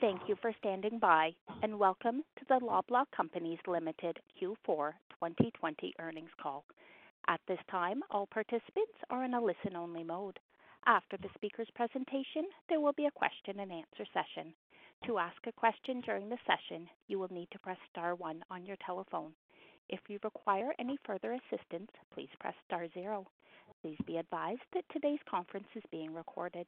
thank you for standing by, and welcome to the Loblaw Companies Limited Q4 2020 earnings call. At this time, all participants are in a listen-only mode. After the speaker's presentation, there will be a question and answer session. To ask a question during the session, you will need to press star one on your telephone. If you require any further assistance, please press star zero. Please be advised that today's conference is being recorded.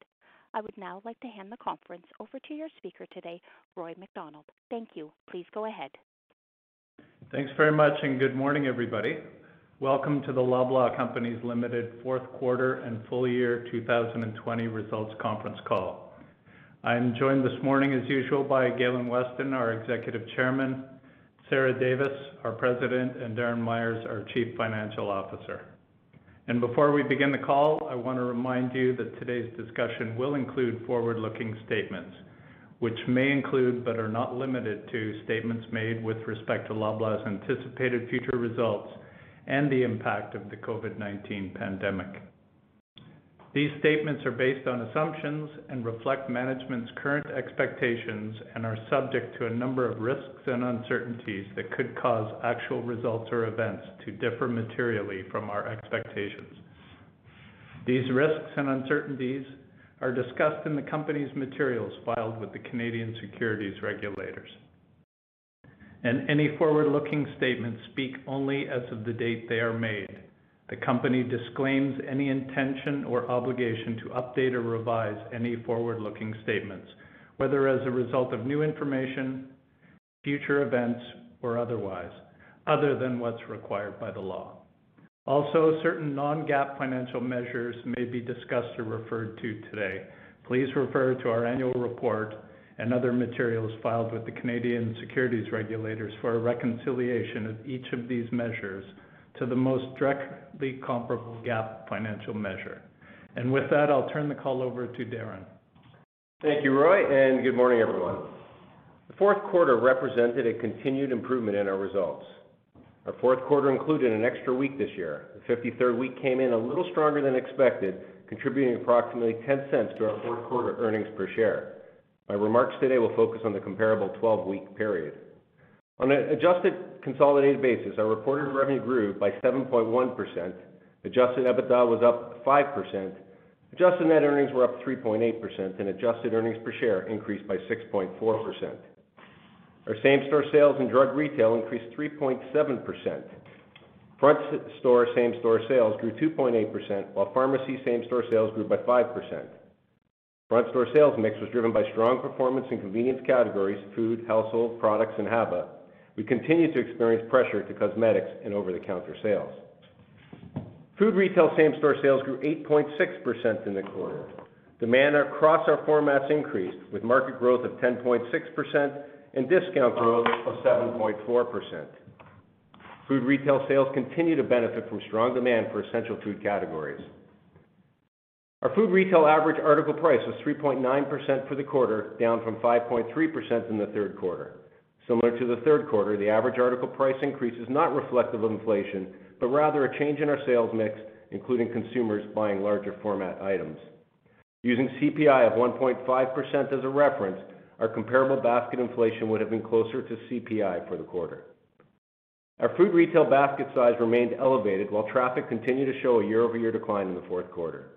I would now like to hand the conference over to your speaker today, Roy MacDonald. Thank you. Please go ahead. Thanks very much, and good morning, everybody. Welcome to the Loblaw Companies Limited fourth quarter and full year 2020 results conference call. I'm joined this morning, as usual, by Galen Weston, our Executive Chairman, Sarah Davis, our President, and Darren Myers, our Chief Financial Officer. And before we begin the call, I want to remind you that today's discussion will include forward-looking statements, which may include, but are not limited to, statements made with respect to Loblaw's anticipated future results and the impact of the COVID-19 pandemic. These statements are based on assumptions and reflect management's current expectations and are subject to a number of risks and uncertainties that could cause actual results or events to differ materially from our expectations. These risks and uncertainties are discussed in the company's materials filed with the Canadian securities regulators. And any forward-looking statements speak only as of the date they are made. The company disclaims any intention or obligation to update or revise any forward-looking statements, whether as a result of new information, future events, or otherwise, other than what's required by the law. Also, certain non-GAAP financial measures may be discussed or referred to today. Please refer to our annual report and other materials filed with the Canadian securities regulators for a reconciliation of each of these measures to the most directly comparable GAAP financial measure. And with that, I'll turn the call over to Darren. Thank you, Roy, and good morning, everyone. The fourth quarter represented a continued improvement in our results. Our fourth quarter included an extra week this year. The 53rd week came in a little stronger than expected, contributing approximately $0.10 to our fourth quarter earnings per share. My remarks today will focus on the comparable 12-week period. On an adjusted consolidated basis, our reported revenue grew by 7.1%, adjusted EBITDA was up 5%, adjusted net earnings were up 3.8%, and adjusted earnings per share increased by 6.4%. Our same-store sales in drug retail increased 3.7%. Front store same-store sales grew 2.8%, while pharmacy same-store sales grew by 5%. Front store sales mix was driven by strong performance in convenience categories, food, household products, and HABA. We continue to experience pressure to cosmetics and over-the-counter sales. Food retail same-store sales grew 8.6% in the quarter. Demand across our formats increased, with market growth of 10.6% and discount growth of 7.4%. Food retail sales continue to benefit from strong demand for essential food categories. Our food retail average article price was 3.9% for the quarter, down from 5.3% in the third quarter. Similar to the third quarter, the average article price increase is not reflective of inflation, but rather a change in our sales mix, including consumers buying larger format items. Using CPI of 1.5% as a reference, our comparable basket inflation would have been closer to CPI for the quarter. Our food retail basket size remained elevated while traffic continued to show a year-over-year decline in the fourth quarter.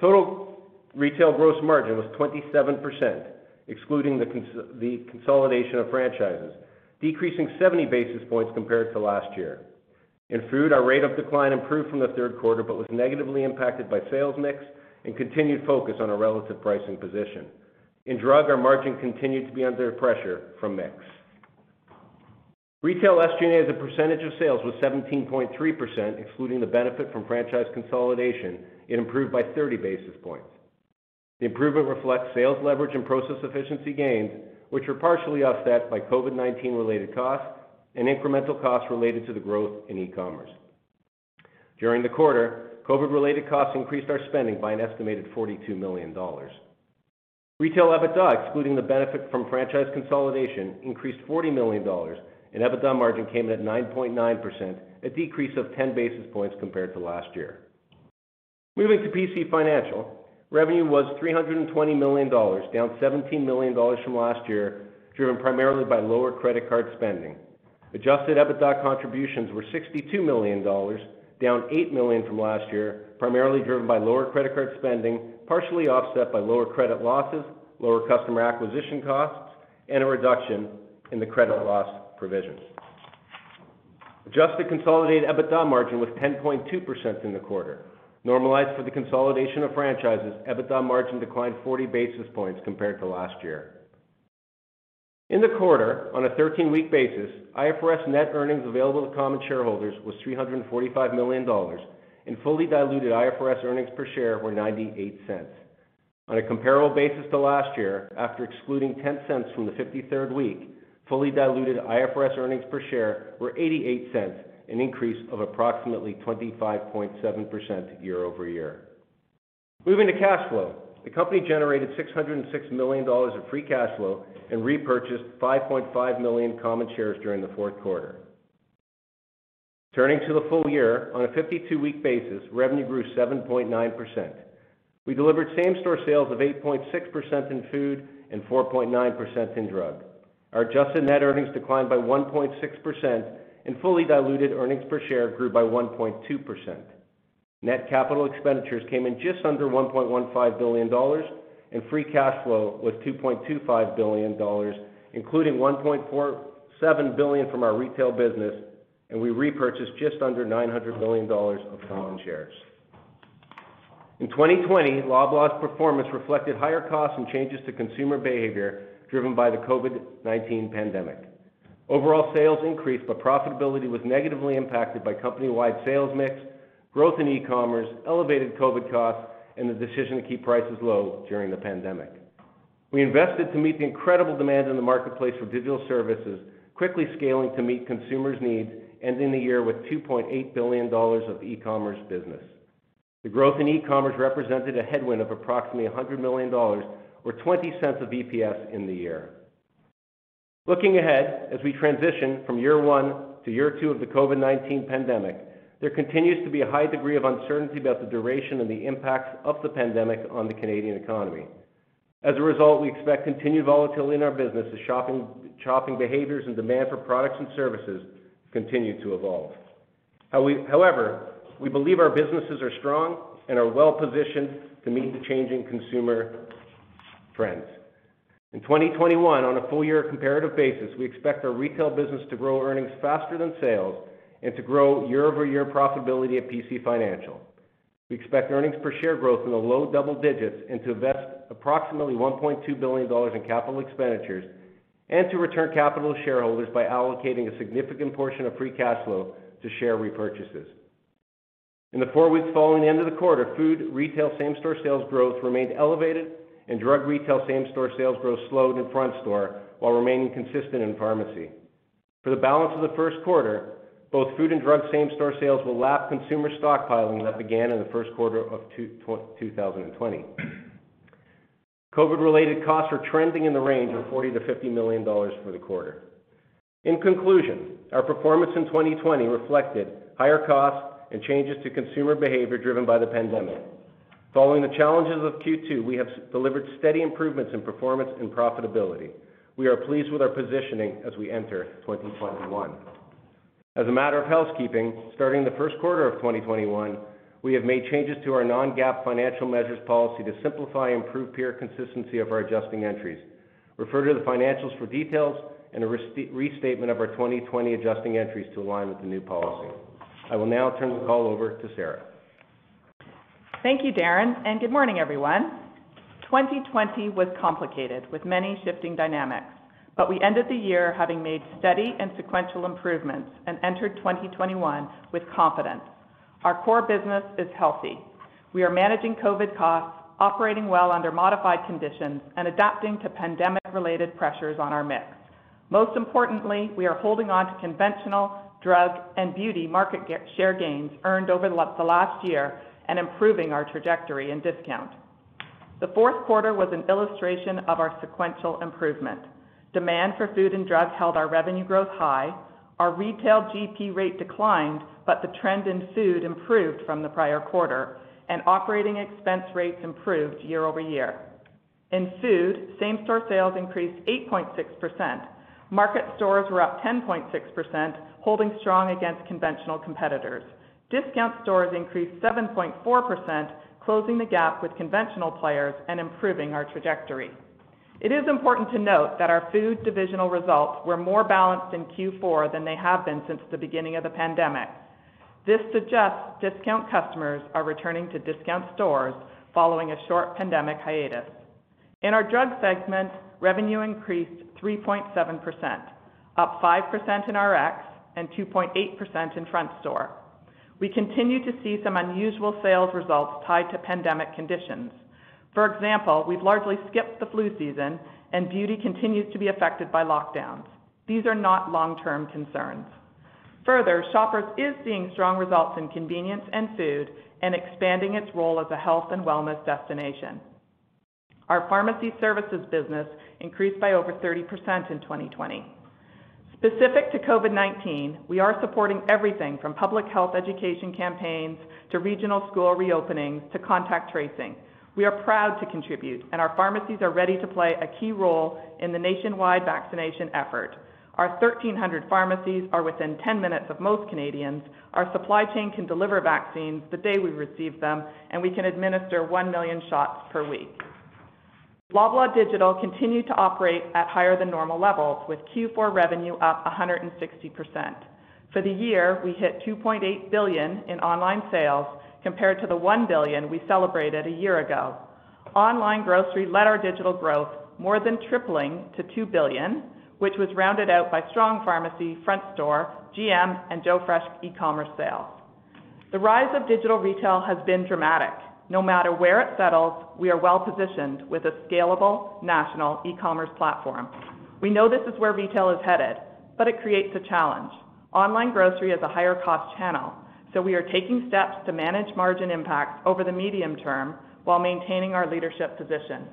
Total retail gross margin was 27%, excluding the consolidation of franchises, decreasing 70 basis points compared to last year. In food, our rate of decline improved from the third quarter but was negatively impacted by sales mix and continued focus on a relative pricing position. In drug, our margin continued to be under pressure from mix. Retail SG&A as a percentage of sales was 17.3%, excluding the benefit from franchise consolidation, it improved by 30 basis points. The improvement reflects sales leverage and process efficiency gains, which were partially offset by COVID-19 related costs and incremental costs related to the growth in e-commerce. During the quarter, COVID-related costs increased our spending by an estimated 42 million dollars. Retail EBITDA, excluding the benefit from franchise consolidation, increased 40 million dollars, and EBITDA margin came in at 9.9%, a decrease of 10 basis points compared to last year. Moving to PC Financial, revenue was 320 million dollars, down 17 million dollars from last year, driven primarily by lower credit card spending. Adjusted EBITDA contributions were 62 million dollars, down 8 million from last year, primarily driven by lower credit card spending, partially offset by lower credit losses, lower customer acquisition costs, and a reduction in the credit loss provisions. Adjusted consolidated EBITDA margin was 10.2% in the quarter. Normalized for the consolidation of franchises, EBITDA margin declined 40 basis points compared to last year. In the quarter, on a 13-week basis, IFRS net earnings available to common shareholders was 345 million dollars, and fully diluted IFRS earnings per share were 0.98. On a comparable basis to last year, after excluding 0.10 from the 53rd week, fully diluted IFRS earnings per share were 0.88, an increase of approximately 25.7% year-over-year. Moving to cash flow. The company generated 606 million dollars of free cash flow and repurchased 5.5 million common shares during the fourth quarter. Turning to the full year, on a 52-week basis, revenue grew 7.9%. We delivered same-store sales of 8.6% in food and 4.9% in drug. Our adjusted net earnings declined by 1.6%, and fully diluted earnings per share grew by 1.2%. Net capital expenditures came in just under 1.15 billion dollars, and free cash flow was 2.25 billion dollars, including 1.47 billion from our retail business, and we repurchased just under 900 million dollars of common shares. In 2020, Loblaw's performance reflected higher costs and changes to consumer behavior driven by the COVID-19 pandemic. Overall sales increased, but profitability was negatively impacted by company-wide sales mix, growth in e-commerce, elevated COVID costs, and the decision to keep prices low during the pandemic. We invested to meet the incredible demand in the marketplace for digital services, quickly scaling to meet consumers' needs, ending the year with 2.8 billion dollars of e-commerce business. The growth in e-commerce represented a headwind of approximately 100 million dollars or 0.20 of EPS in the year. Looking ahead, as we transition from year one to year two of the COVID-19 pandemic, there continues to be a high degree of uncertainty about the duration and the impacts of the pandemic on the Canadian economy. As a result, we expect continued volatility in our business as shopping behaviors and demand for products and services continue to evolve. However, we believe our businesses are strong and are well-positioned to meet the changing consumer trends. In 2021, on a full year comparative basis, we expect our retail business to grow earnings faster than sales and to grow year-over-year profitability at PC Financial. We expect earnings per share growth in the low double digits and to invest approximately 1.2 billion dollars in capital expenditures and to return capital to shareholders by allocating a significant portion of free cash flow to share repurchases. In the four weeks following the end of the quarter, food retail same-store sales growth remained elevated, and drug retail same-store sales growth slowed in front store while remaining consistent in pharmacy. For the balance of the first quarter, both food and drug same-store sales will lap consumer stockpiling that began in the first quarter of 2020. COVID-related costs are trending in the range of 40 million-50 million dollars for the quarter. In conclusion, our performance in 2020 reflected higher costs and changes to consumer behavior driven by the pandemic. Following the challenges of Q2, we have delivered steady improvements in performance and profitability. We are pleased with our positioning as we enter 2021. As a matter of housekeeping, starting the first quarter of 2021, we have made changes to our non-GAAP financial measures policy to simplify and improve peer consistency of our adjusting entries. Refer to the financials for details and a restatement of our 2020 adjusting entries to align with the new policy. I will now turn the call over to Sarah. Thank you, Darren, and good morning, everyone. 2020 was complicated with many shifting dynamics, but we ended the year having made steady and sequential improvements and entered 2021 with confidence. Our core business is healthy. We are managing COVID costs, operating well under modified conditions, and adapting to pandemic-related pressures on our mix. Most importantly, we are holding on to conventional, drug, and beauty market share gains earned over the last year and improving our trajectory in discount. The fourth quarter was an illustration of our sequential improvement. Demand for food and drug held our revenue growth high. Our retail GP rate declined, but the trend in food improved from the prior quarter, and operating expense rates improved year-over-year. In food, same-store sales increased 8.6%. Market stores were up 10.6%, holding strong against conventional competitors. Discount stores increased 7.4%, closing the gap with conventional players and improving our trajectory. It is important to note that our food divisional results were more balanced in Q4 than they have been since the beginning of the pandemic. This suggests discount customers are returning to discount stores following a short pandemic hiatus. In our drug segment, revenue increased 3.7%, up 5% in Rx and 2.8% in front store. We continue to see some unusual sales results tied to pandemic conditions. For example, we've largely skipped the flu season, and beauty continues to be affected by lockdowns. These are not long-term concerns. Further, Shoppers is seeing strong results in convenience and food and expanding its role as a health and wellness destination. Our pharmacy services business increased by over 30% in 2020. Specific to COVID-19, we are supporting everything from public health education campaigns to regional school reopenings to contact tracing. We are proud to contribute, and our pharmacies are ready to play a key role in the nationwide vaccination effort. Our 1,300 pharmacies are within 10 minutes of most Canadians. Our supply chain can deliver vaccines the day we receive them, and we can administer 1 million shots per week. Loblaw Digital continued to operate at higher than normal levels, with Q4 revenue up 160%. For the year, we hit 2.8 billion in online sales compared to the 1 billion we celebrated a year ago. Online grocery led our digital growth, more than tripling to 2 billion, which was rounded out by strong pharmacy, front store, GM, and Joe Fresh e-commerce sales. The rise of digital retail has been dramatic. No matter where it settles, we are well-positioned with a scalable national e-commerce platform. We know this is where retail is headed, but it creates a challenge. Online grocery is a higher cost channel, so we are taking steps to manage margin impacts over the medium term while maintaining our leadership position.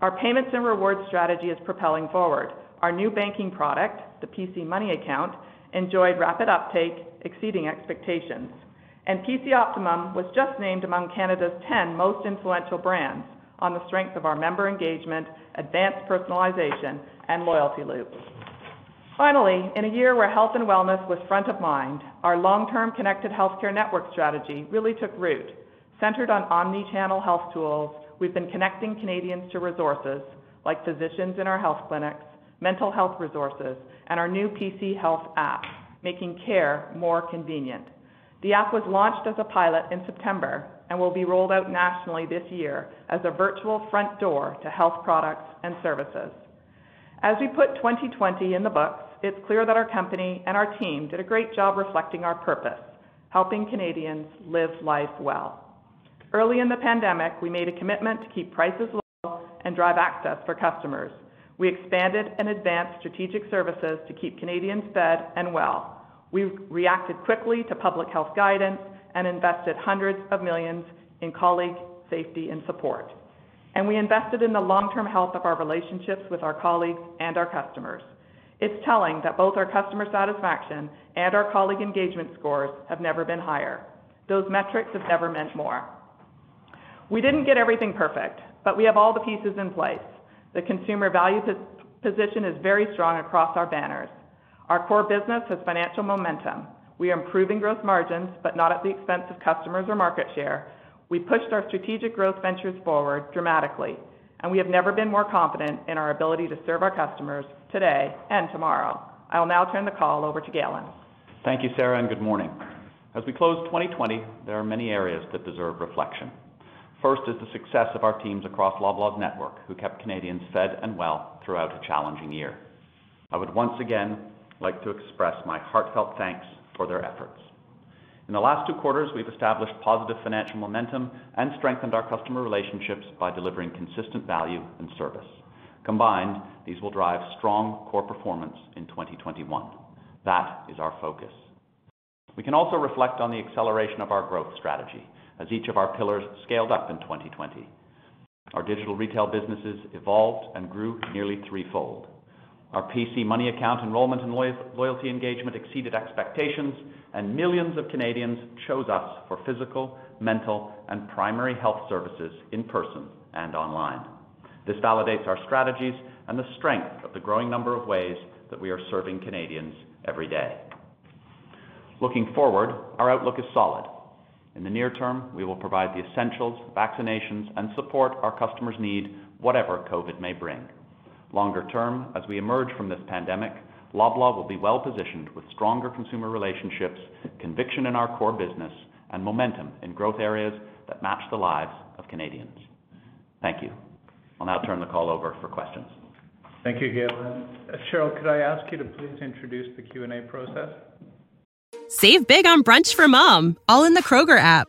Our payments and rewards strategy is propelling forward. Our new banking product, the PC Money Account, enjoyed rapid uptake, exceeding expectations. PC Optimum was just named among Canada's 10 most influential brands on the strength of our member engagement, advanced personalization, and loyalty loops. Finally, in a year where health and wellness was front of mind, our long-term connected healthcare network strategy really took root. Centered on omni-channel health tools, we've been connecting Canadians to resources like physicians in our health clinics, mental health resources, and our new PC Health app, making care more convenient. The app was launched as a pilot in September and will be rolled out nationally this year as a virtual front door to health products and services. As we put 2020 in the books, it's clear that our company and our team did a great job reflecting our purpose, helping Canadians live life well. Early in the pandemic, we made a commitment to keep prices low and drive access for customers. We expanded and advanced strategic services to keep Canadians fed and well. We reacted quickly to public health guidance and invested hundreds of millions in colleague safety and support. And we invested in the long-term health of our relationships with our colleagues and our customers. It's telling that both our customer satisfaction and our colleague engagement scores have never been higher. Those metrics have never meant more. We didn't get everything perfect, but we have all the pieces in place. The consumer value position is very strong across our banners. Our core business has financial momentum. We are improving gross margins, but not at the expense of customers or market share. We pushed our strategic growth ventures forward dramatically, and we have never been more confident in our ability to serve our customers today and tomorrow. I will now turn the call over to Galen. Thank you, Sarah, and good morning. As we close 2020, there are many areas that deserve reflection. First is the success of our teams across Loblaw's network, who kept Canadians fed and well throughout a challenging year. I would once again like to express my heartfelt thanks for their efforts. In the last two quarters, we've established positive financial momentum and strengthened our customer relationships by delivering consistent value and service. Combined, these will drive strong core performance in 2021. That is our focus. We can also reflect on the acceleration of our growth strategy as each of our pillars scaled up in 2020. Our digital retail businesses evolved and grew nearly threefold. Our PC Money Account enrollment and loyalty engagement exceeded expectations, and millions of Canadians chose us for physical, mental, and primary health services in person and online. This validates our strategies and the strength of the growing number of ways that we are serving Canadians every day. Looking forward, our outlook is solid. In the near term, we will provide the essentials, vaccinations, and support our customers need, whatever COVID may bring. Longer term, as we emerge from this pandemic, Loblaw will be well-positioned with stronger consumer relationships, conviction in our core business, and momentum in growth areas that match the lives of Canadians. Thank you. I'll now turn the call over for questions. Thank you, Galen. Uh, Cheryl, could I ask you to please introduce the Q&A process? Save big on brunch for mom, all in the Kroger app.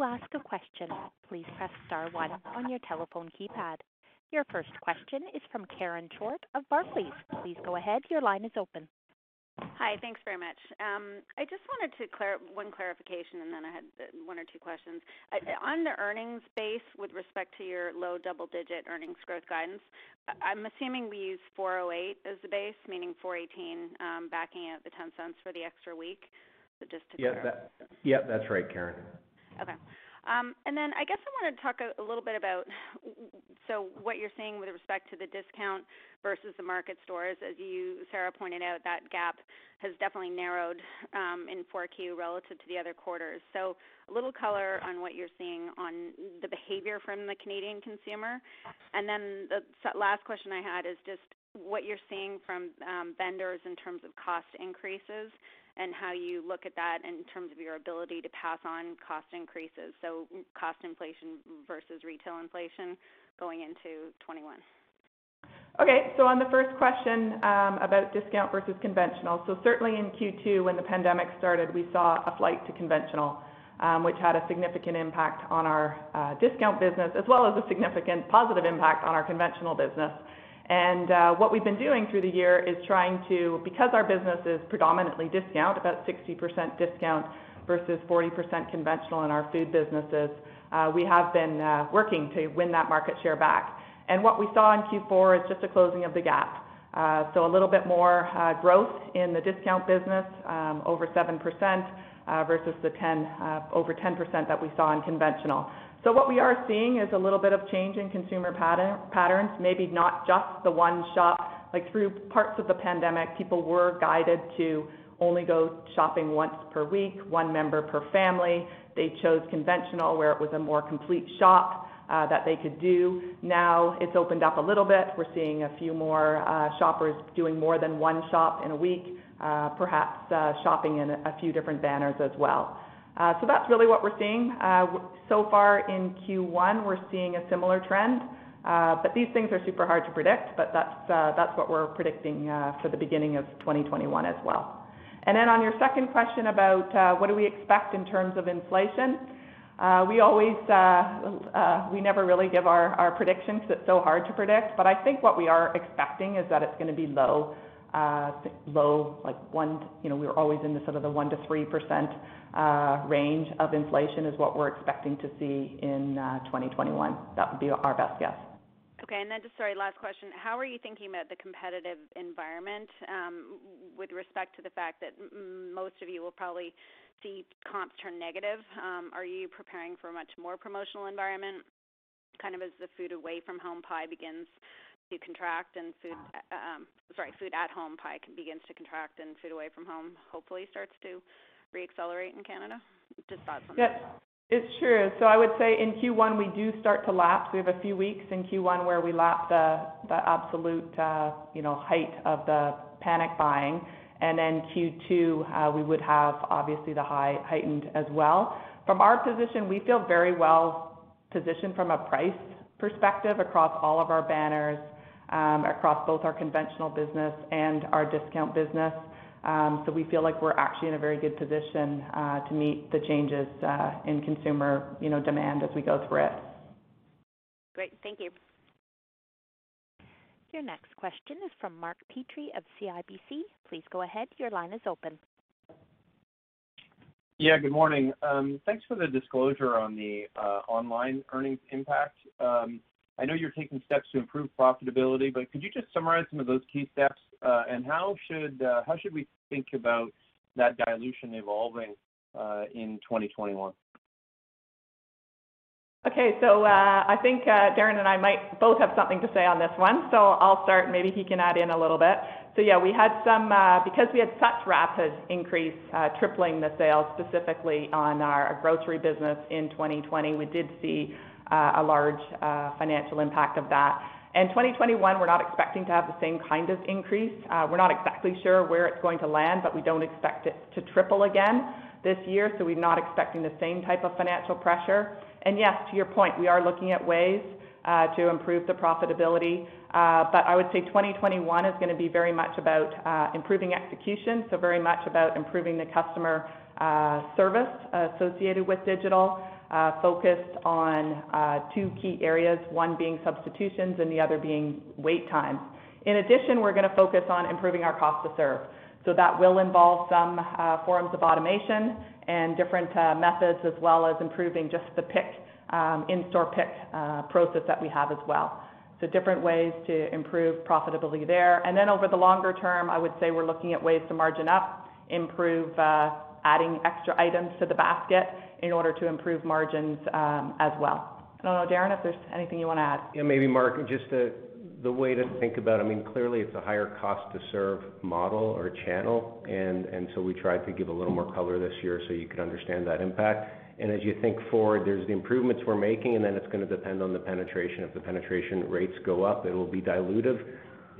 To ask a question, please press star one on your telephone keypad. Your first question is from Karen Short of Barclays. Please go ahead. Your line is open. Hi. Thanks very much. Um, I just wanted to clarif one clarification, and then I had uh, one or two questions. On the earnings base with respect to your low double-digit earnings growth guidance, I'm assuming we use 4.08 as the base, meaning 4.18 um, backing out the 0.10 for the extra week. Just to clarify. Yeah, that's right, Karen. Okay. Um, and then I guess I want to talk a little bit about so what you're seeing with respect to the discount versus the market stores. As you, Sarah, pointed out, that gap has definitely narrowed in 4Q relative to the other quarters. So a little color on what you're seeing on the behavior from the Canadian consumer. And then the last question I had is just what you're seeing from vendors in terms of cost increases and how you look at that in terms of your ability to pass on cost increases, so cost inflation versus retail inflation going into 2021. Okay. So on the first question um, about discount versus conventional. So certainly in Q2 when the pandemic started, we saw a flight to conventional, um, which had a significant impact on our uh, discount business as well as a significant positive impact on our conventional business. And uh, what we've been doing through the year is trying to, because our business is predominantly discount, about 60% discount versus 40% conventional in our food businesses, uh, we have been uh, working to win that market share back. And what we saw in Q4 is just a closing of the gap. So a little bit more growth in the discount business, um, over 7%, versus the 10, over 10% that we saw in conventional. So what we are seeing is a little bit of change in consumer patterns, maybe not just the one shop. Like through parts of the pandemic, people were guided to only go shopping once per week, one member per family. They chose conventional, where it was a more complete shop uh, that they could do. Now it's opened up a little bit. We're seeing a few more uh, shoppers doing more than one shop in a week, uh, perhaps shopping in a few different banners as well. Uh, so that's really what we're seeing. Uh, so far in Q1, we're seeing a similar trend. Uh, but these things are super hard to predict, but that's what we're predicting for the beginning of 2021 as well. And then on your second question about what do we expect in terms of inflation, we always, we never really give our predictions because it's so hard to predict. But I think what we are expecting is that it's going to be low. Uh, we're always in the sort of the 1%-3% uh, range of inflation is what we're expecting to see in uh, 2021. That would be our best guess. Okay. And then just, sorry, last question. How are you thinking about the competitive environment um, with respect to the fact that most of you will probably see comps turn negative? Um, are you preparing for a much more promotional environment, kind of as the food away from home pie begins to contract and food ah. uh, um, sorry, food at home pie begins to contract and food away from home hopefully starts to re-accelerate in Canada? Just thoughts on that. It's true. So I would say in Q1, we do start to lapse. We have a few weeks in Q1 where we lap the absolute, uh, you know, height of the panic buying. And then Q2, uh, we would have obviously the high heightened as well. From our position, we feel very well positioned from a price perspective across all of our banners, Um, across both our conventional business and our discount business. Um so we feel like we're actually in a very good position uh, to meet the changes uh, in consumer, you know, demand as we go through it. Great. Thank you. Your next question is from Mark Petrie of CIBC. Please go ahead. Your line is open. Yeah, good morning. Um, thanks for the disclosure on the uh, online earnings impact. Um, I know you're taking steps to improve profitability, but could you just summarize some of those key steps? Uh, and uh, how should we think about that dilution evolving uh, in 2021? Okay. So uh I think Darren and I might both have something to say on this one. So I'll start, maybe he can add in a little bit. So yeah, we had some because we had such rapid increase, tripling the sales specifically on our grocery business in 2020, we did see Uh, a large uh, financial impact of that. In 2021, we're not expecting to have the same kind of increase. Uh, we're not exactly sure where it's going to land, but we don't expect it to triple again this year, so we're not expecting the same type of financial pressure. And yes, to your point, we are looking at ways to improve the profitability. But I would say 2021 is gonna be very much about improving execution, so very much about improving the customer service associated with digital, Uh, focused on uh, two key areas, one being substitutions and the other being wait times. In addition, we're gonna focus on improving our cost to serve. So that will involve some uh, forms of automation and different methods, as well as improving just the pick um, in-store pick process that we have as well. So different ways to improve profitability there. And then over the longer term, I would say we're looking at ways to margin up, improve adding extra items to the basket in order to improve margins um, as well. I don't know, Darren, if there's anything you wanna add. Yeah, maybe Mark, just the way to think about, I mean, clearly it's a higher cost to serve model or channel, and so we tried to give a little more color this year so you could understand that impact. And as you think forward, there's the improvements we're making, and then it's gonna depend on the penetration. If the penetration rates go up, it will be dilutive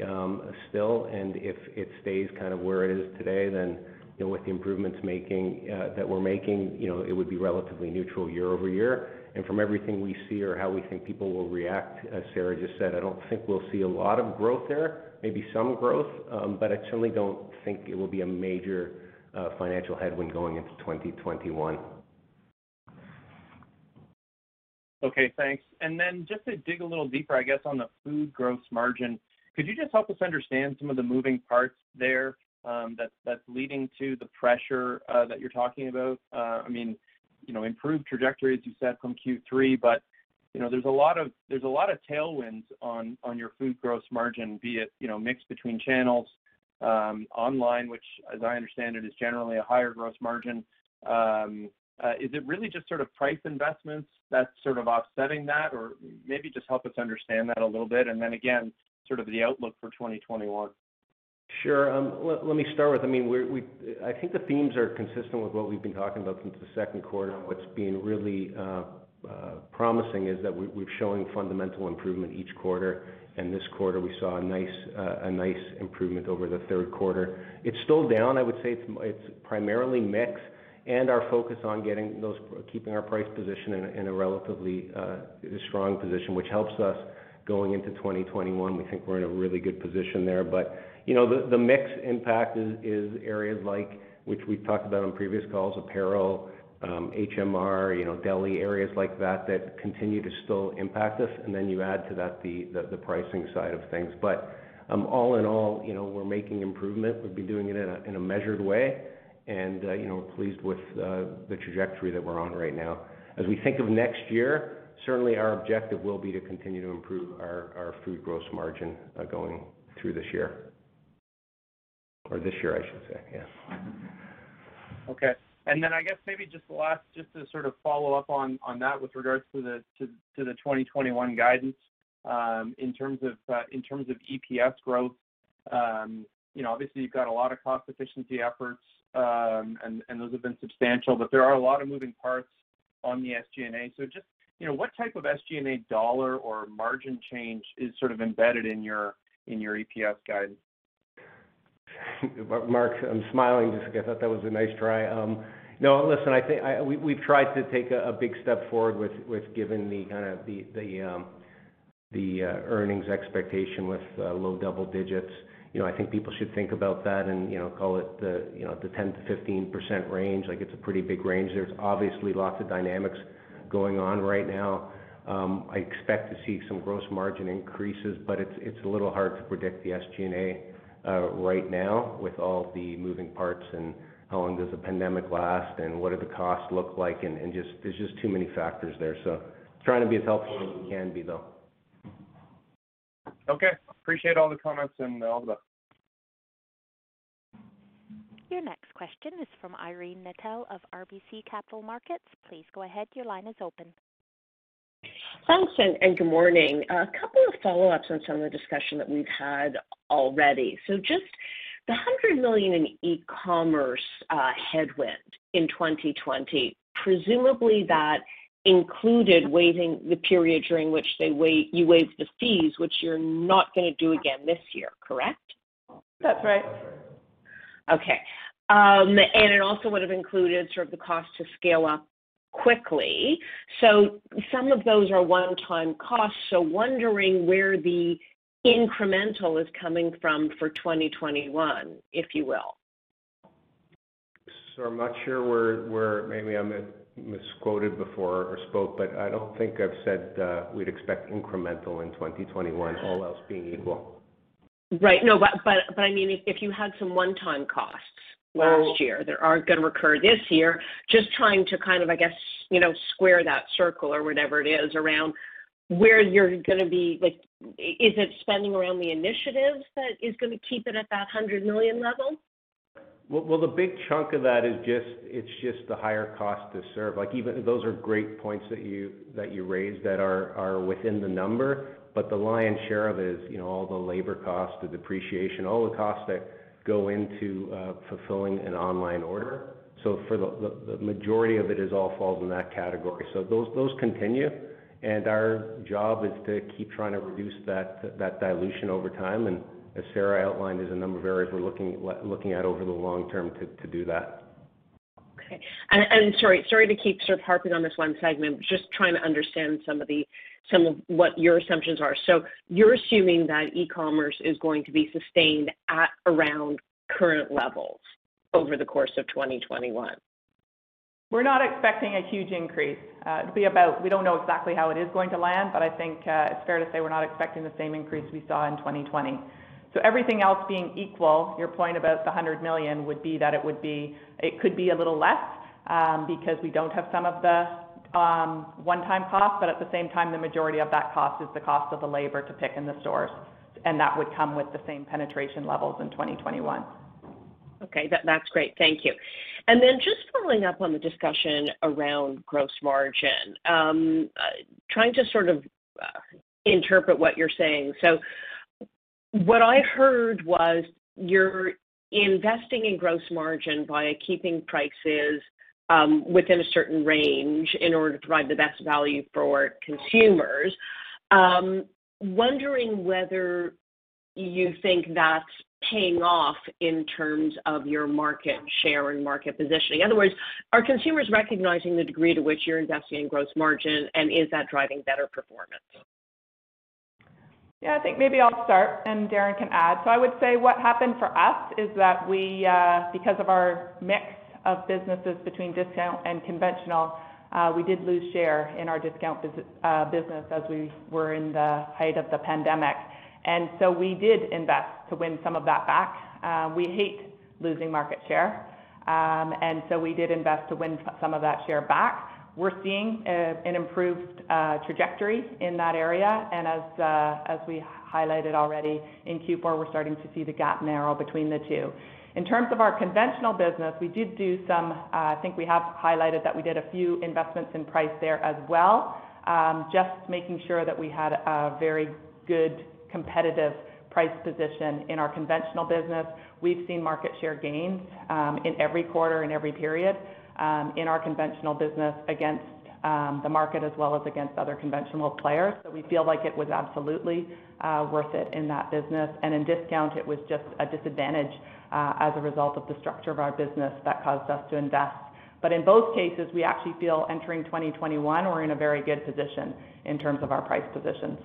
um, still. And if it stays kind of where it is today, then, know, with the improvements making uh, that we're making, you know, it would be relatively neutral year-over-year. And from everything we see or how we think people will react, as Sarah just said, I don't think we'll see a lot of growth there, maybe some growth, um, but I certainly don't think it will be a major uh, financial headwind going into 2021. Okay, thanks. And then just to dig a little deeper, I guess, on the food gross margin, could you just help us understand some of the moving parts there, Um, that's leading to the pressure uh, that you're talking about? Uh, I mean, you know, improved trajectory, as you said, from Q3, but, you know, there's a lot of there's a lot of tailwinds on on your food gross margin, be it, you know, mix between channels, um, online, which as I understand it, is generally a higher gross margin. Um, uh, is it really just sort of price investments that's sort of offsetting that? Or maybe just help us understand that a little bit. And then again, sort of the outlook for 2021. Sure. Um, let me start with, I mean, I think the themes are consistent with what we've been talking about since the second quarter. What's been really uh, uh, promising is that we're showing fundamental improvement each quarter. And this quarter, we saw a nice uh a nice improvement over the third quarter. It's still down. I would say it's it's primarily mix and our focus on getting those keeping our price position in a relatively uh, strong position, which helps us going into 2021. We think we're in a really good position there. You know, the mix impact is areas like, which we've talked about on previous calls, apparel, um, HMR, you know, deli, areas like that that continue to still impact us. And then you add to that the pricing side of things. But um all in all, you know, we're making improvement. We've been doing it in a measured way, and, uh, you know, we're pleased with uh, the trajectory that we're on right now. As we think of next year, certainly our objective will be to continue to improve our food gross margin uh, going through this year. Or this year, I should say. Yeah. Mm-hmm. Okay. And then I guess maybe just the last, just to sort of follow up on that with regards to the 2021 guidance, um, in terms of uh, EPS growth. Um, you know, obviously you've got a lot of cost efficiency efforts, um, and those have been substantial, but there are a lot of moving parts on the SG&A. So just, you know, what type of SG&A dollar or margin change is sort of embedded in your EPS guidance? Mark, I'm smiling just because I thought that was a nice try. Um, no, listen, I think we've tried to take a big step forward with giving the kind of the the um, uh, earnings expectation with uh, low double digits. You know, I think people should think about that and, you know, call it the, you know, the 10%-15% range. Like, it's a pretty big range. There's obviously lots of dynamics going on right now. Um, I expect to see some gross margin increases, but it's it's a little hard to predict the SG&A Uh, right now with all the moving parts and how long does the pandemic last and what do the costs look like and just there's just too many factors there. So trying to be as helpful as we can be, though. Okay. Appreciate all the comments and uh, all the best. Your next question is from Irene Nattel of RBC Capital Markets. Please go ahead. Your line is open. Thanks, and good morning. A couple of follow-ups on some of the discussion that we've had already. So just the 100 million in e-commerce headwind in 2020, presumably that included waiving the period during which you waived the fees, which you're not gonna do again this year, correct? That's right. Okay. Um and it also would have included sort of the cost to scale up quickly. So some of those are one-time costs. So wondering where the incremental is coming from for 2021, if you will. So I'm not sure where maybe I misquoted before or spoke, but I don't think I've said uh, we'd expect incremental in 2021, all else being equal. Right. No, but I mean, if you had some one-time costs last year that aren't gonna recur this year, just trying to kind of, I guess, you know, square that circle or whatever it is around where you're gonna be. Like, is it spending around the initiatives that is gonna keep it at that 100 million level? Well, the big chunk of that is just it's just the higher cost to serve. Like, even those are great points that you raised that are within the number, but the lion's share of it is, you know, all the labor costs, the depreciation, all the costs that go into uh, fulfilling an online order. So for the majority of it all falls in that category. So those those continue, and our job is to keep trying to reduce that dilution over time. And as Sarah outlined, there's a number of areas we're looking at over the long term to do that. Okay. Sorry sorry to keep sort of harping on this one segment, just trying to understand some of what your assumptions are. So you're assuming that e-commerce is going to be sustained at around current levels over the course of 2021? We're not expecting a huge increase. Uh, it'll be about. We don't know exactly how it is going to land, but I think uh, it's fair to say we're not expecting the same increase we saw in 2020. So Everything else being equal, your point about the 100 million would be that it could be a little less, um, because we don't have some of the Um, one-time cost, but at the same time, the majority of that cost is the cost of the labor to pick in the stores, and that would come with the same penetration levels in 2021. Okay. That's great. Thank you. And then just following up on the discussion around gross margin, um, uh, trying to sort of uh, interpret what you're saying. So what I heard was you're investing in gross margin by keeping prices Um, within a certain range in order to provide the best value for consumers. Um, wondering whether you think that's paying off in terms of your market share and market positioning. In other words, are consumers recognizing the degree to which you're investing in gross margin, and is that driving better performance? Yeah, I think maybe I'll start, and Darren can add. So I would say what happened for us is that we, uh, because of our mix of businesses between discount and conventional, uh, we did lose share in our discount uh, business as we were in the height of the pandemic. And so we did invest to win some of that back. Uh, we hate losing market share. Um, and so we did invest to win some of that share back. We're seeing an improved trajectory in that area. And as we highlighted already, in Q4, we're starting to see the gap narrow between the two. In terms of our conventional business, we did do some. Uh, I think we have highlighted that we did a few investments in price there as well, um, just making sure that we had a very good competitive price position in our conventional business. We've seen market share gains um, in every quarter and every period um, in our conventional business against the market as well as against other conventional players. So we feel like it was absolutely uh, worth it in that business. And in discount, it was just a disadvantage Uh, as a result of the structure of our business that caused us to invest. But in both cases, we actually feel entering 2021, we're in a very good position in terms of our price positions.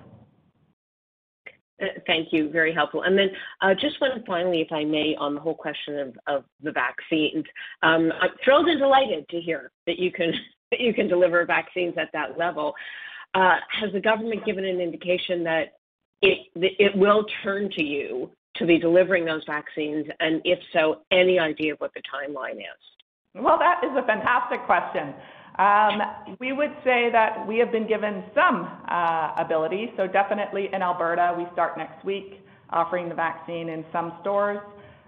Uh, thank you. Very helpful. And then uh, just one finally, if I may, on the whole question of the vaccines. Um, I'm thrilled and delighted to hear that you can deliver vaccines at that level. Has the government given an indication that it will turn to you to be delivering those vaccines? And if so, any idea of what the timeline is? Well, that is a fantastic question. Um, we would say that we have been given some uh, ability. So, definitely in Alberta, we start next week offering the vaccine in some stores.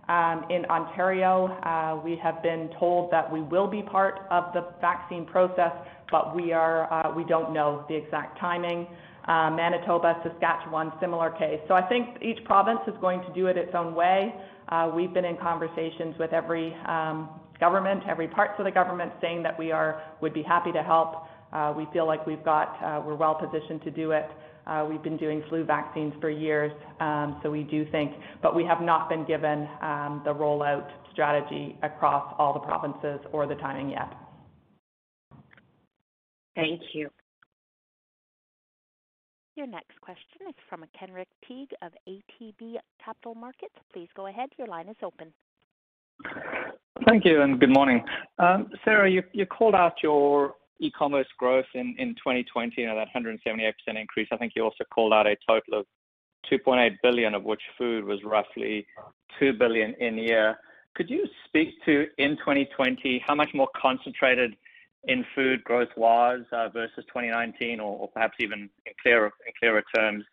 Um, in Ontario, uh, we have been told that we will be part of the vaccine process, but we uh, don't know the exact timing. Uh, Manitoba, Saskatchewan, similar case. So I think each province is going to do it its own way. Uh, we've been in conversations with every um, government, every parts of the government, saying that we are would be happy to help. Uh, we feel like we've got we're well-positioned to do it. We've been doing flu vaccines for years, um, so we do think. But we have not been given um, the rollout strategy across all the provinces or the timing yet. Thank you. Your next question is from Kenric Tyghe of ATB Capital Markets. Please go ahead. Your line is open. Thank you, and good morning. Um, Sarah, you called out your e-commerce growth in 2020, that 178% increase. I think you also called out a total of 2.8 billion, of which food was roughly 2 billion in year. Could you speak to, in 2020, how much more concentrated in food growth was uh, versus 2019? or Perhaps even in clearer terms,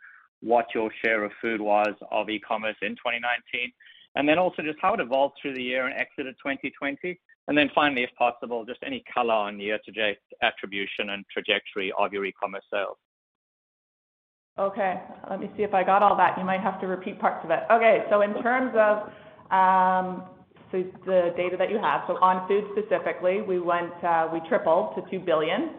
what your share of food was of e-commerce in 2019? and then Also just how it evolved through the year and exited 2020. and then Finally, if possible, just any color on year-to-date attribution and trajectory of your e-commerce sales. Okay. Let me see if I got all that. You might have to repeat parts of it. Okay. So in terms of um, the data that you have, So on food specifically, we went, uh, we tripled to 2 billion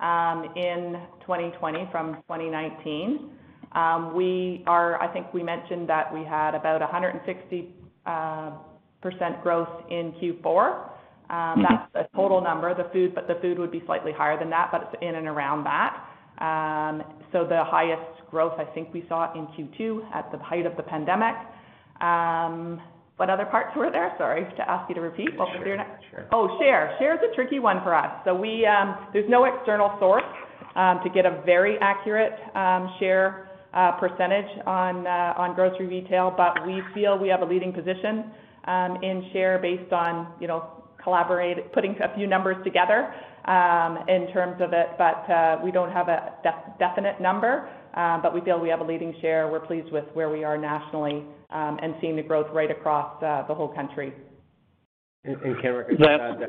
um, in 2020 from 2019. Um, we are, I think we mentioned that we had about 160% uh, growth in Q4. Um, mm-hmm. That's the total number, the food but the food would be slightly higher than that, but it's in and around that. Um, so the highest growth I think we saw in Q2 at the height of the pandemic. What other parts were there? Sorry to ask you to repeat. Share. Oh, share. Share is a tricky one for us. So we, um, there's no external source um, to get a very accurate um, share uh, percentage on uh, on grocery retail. But we feel we have a leading position um, in share based on you know collaborate putting a few numbers together in terms of it. But uh, we don't have a definite number. Uh, but we feel we have a leading share. We're pleased with where we are nationally, um, and seeing the growth right across uh, the whole country. Kenric, uh,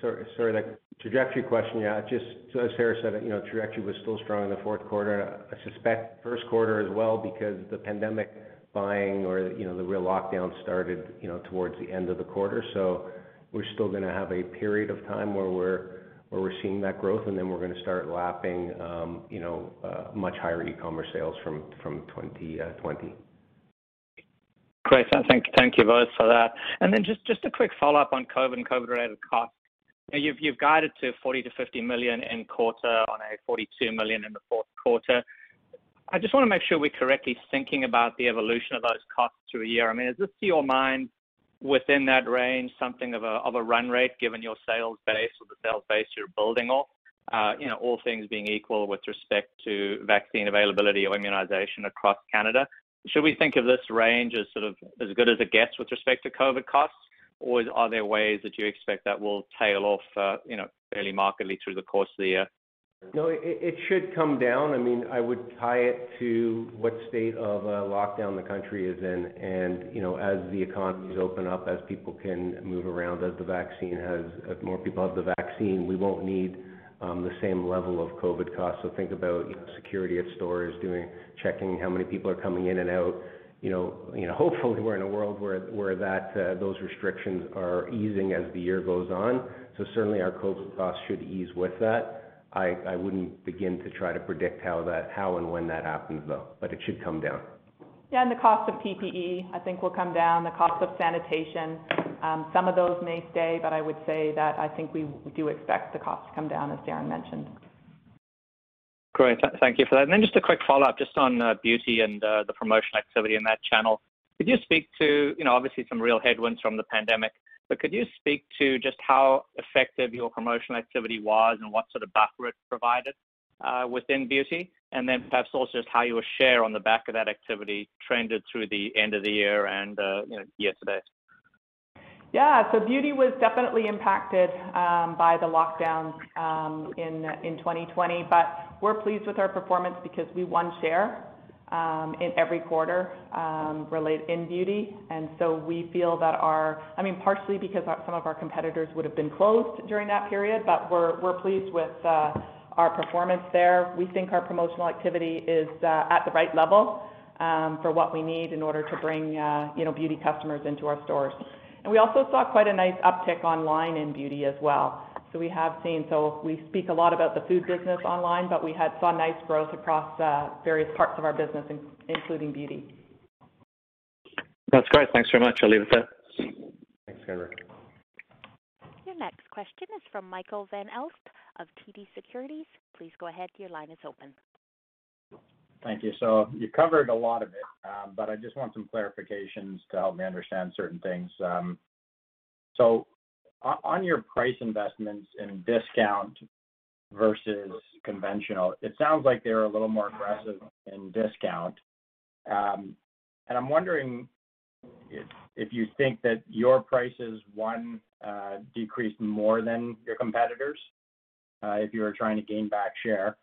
sorry, that trajectory question, yeah, just as Sarah said, you know, trajectory was still strong in the fourth quarter. I suspect first quarter as well because the pandemic buying or you know, the real lockdown started you know, towards the end of the quarter. So we're still going to have a period of time where we're seeing that growth, and then we're to start lapping um, you know, uh, much higher e-commerce sales from 2020. Uh, Great. Thank you both for that. And then just just a quick follow-up on COVID and COVID-related costs. You've you've guided to 40 million-50 million in quarter on a 42 million in the fourth quarter. I just want to make sure we're correctly thinking about the evolution of those costs through a year. I mean, is this, to your mind, within that range, something of a run rate given your sales base or the sales base you're building off? Uh, you know, all things being equal with respect to vaccine availability or immunization across Canada. Should we think of this range as sort of as good as it gets with respect to COVID costs? Or are there ways that you expect that will tail off uh, you know, fairly markedly through the course of the year? No, it should come down. I mean, I would tie it to what state of lockdown the country is in. And you know, as the economies open up, as people can move around, as the vaccine has uh more people have the vaccine, we won't need the same level of COVID costs. So think about security at stores, doing checking how many people are coming in and out. you know, hopefully we're in a world where that, those restrictions are easing as the year goes on. So certainly our COVID costs should ease with that. I wouldn't begin to try to predict how and when that happens, though, but it should come down. Yeah, and the cost of PPE, I think, will come down. The cost of sanitation, um, some of those may stay, but I would say that I think we do expect the cost to come down, as Darren mentioned. Great. Thank you for that. And then just a quick follow-up just on uh, beauty and uh, the promotional activity in that channel. Could you speak to, you know, obviously some real headwinds from the pandemic, but could you speak to just how effective your promotional activity was and what sort of buffer it provided uh, within beauty? And then perhaps also just how your share on the back of that activity trended through the end of the year and, uh, know, year to date. Yeah. So beauty was definitely impacted um, by the lockdowns um, in in 2020, but we're pleased with our performance because we won share Um, in every quarter um relate in beauty. And so we feel that our I mean, partially because some of our competitors would have been closed during that period, but we're we're pleased with uh, our performance there. We think our promotional activity is uh, at the right level um, for what we need in order to bring uh, you know, beauty customers into our stores. And we also saw quite a nice uptick online in beauty as well. So we have seen, so we speak a lot about the food business online, but we had saw nice growth across uh, various parts of our business, including beauty. That's great. Thanks very much. I'll leave it there. Thanks, Kenric. Your next question is from Michael Van Aelst of TD Securities. Please go ahead. Your line is open. Thank you. So you covered a lot of it, um, but I just want some clarifications to help me understand certain things. Um, On your price investments in discount versus conventional, it sounds like they're a little more aggressive in discount. Um and I'm wondering if you think that your prices, one, decreased more than your competitors, if you were trying to gain back share.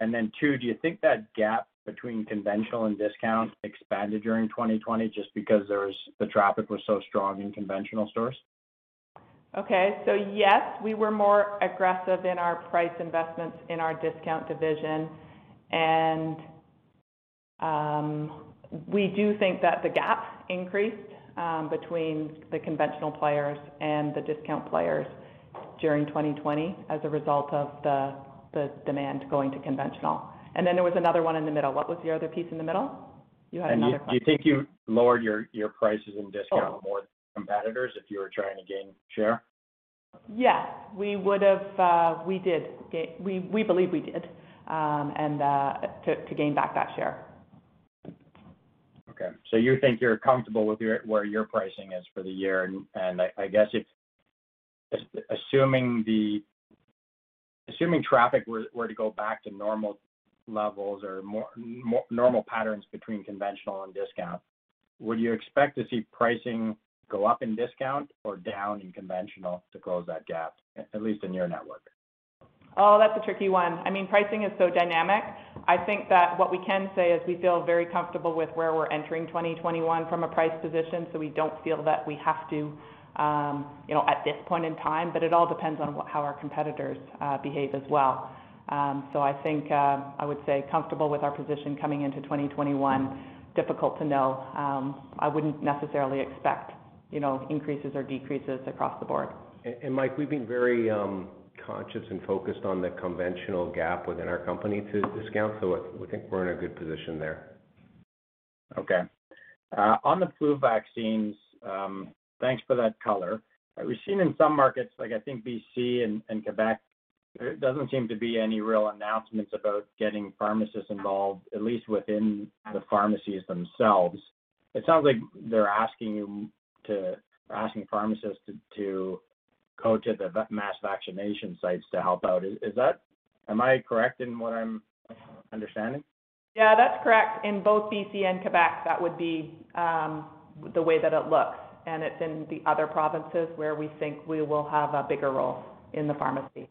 And then two, do you think that gap between conventional and discount expanded during 2020 just because there was the traffic was so strong in conventional stores? Okay. So yes, we were more aggressive in our price investments in our discount division. And um, we do think that the gap increased between the conventional players and the discount players during 2020 as a result of the demand going to conventional. And then there was another one in the middle. What was the other piece in the middle? You had another question. Do you think you lowered your prices in discount more than competitors if you were trying to gain share? Yes. We would have. Uh, we did. We believe we did um, and uh, to gain back that share. Okay. So you think you're comfortable with where your pricing is for the year. And I guess if assuming the assuming traffic were to go back to normal levels or more normal patterns between conventional and discount, would you expect to see pricing go up in discount or down in conventional to close that gap, at least in your network? Oh, that's a tricky one. I mean, pricing is so dynamic. I think that what we can say is we feel very comfortable with where we're entering 2021 from a price position, so we don't feel that we have to, um, you know, at this point in time, but it all depends on how our competitors uh, behave as well. Um, so I think uh, I would say comfortable with our position coming into 2021. Difficult to know. Um, I wouldn't necessarily expect, you know, increases or decreases across the board. And Mike, we've been very um, conscious and focused on the conventional gap within our company to discount, so we think we're in a good position there. Okay. Uh, on the flu vaccines, um, thanks for that color. Uh, we've seen in some markets, like I think BC and Quebec, there doesn't seem to be any real announcements about getting pharmacists involved, at least within the pharmacies themselves. It sounds like they're asking pharmacists to go to the mass vaccination sites to help out. Is that? Am I correct in what I'm understanding? Yeah, that's correct. In both BC and Quebec, that would be um, the way that it looks, and it's in the other provinces where we think we will have a bigger role in the pharmacy.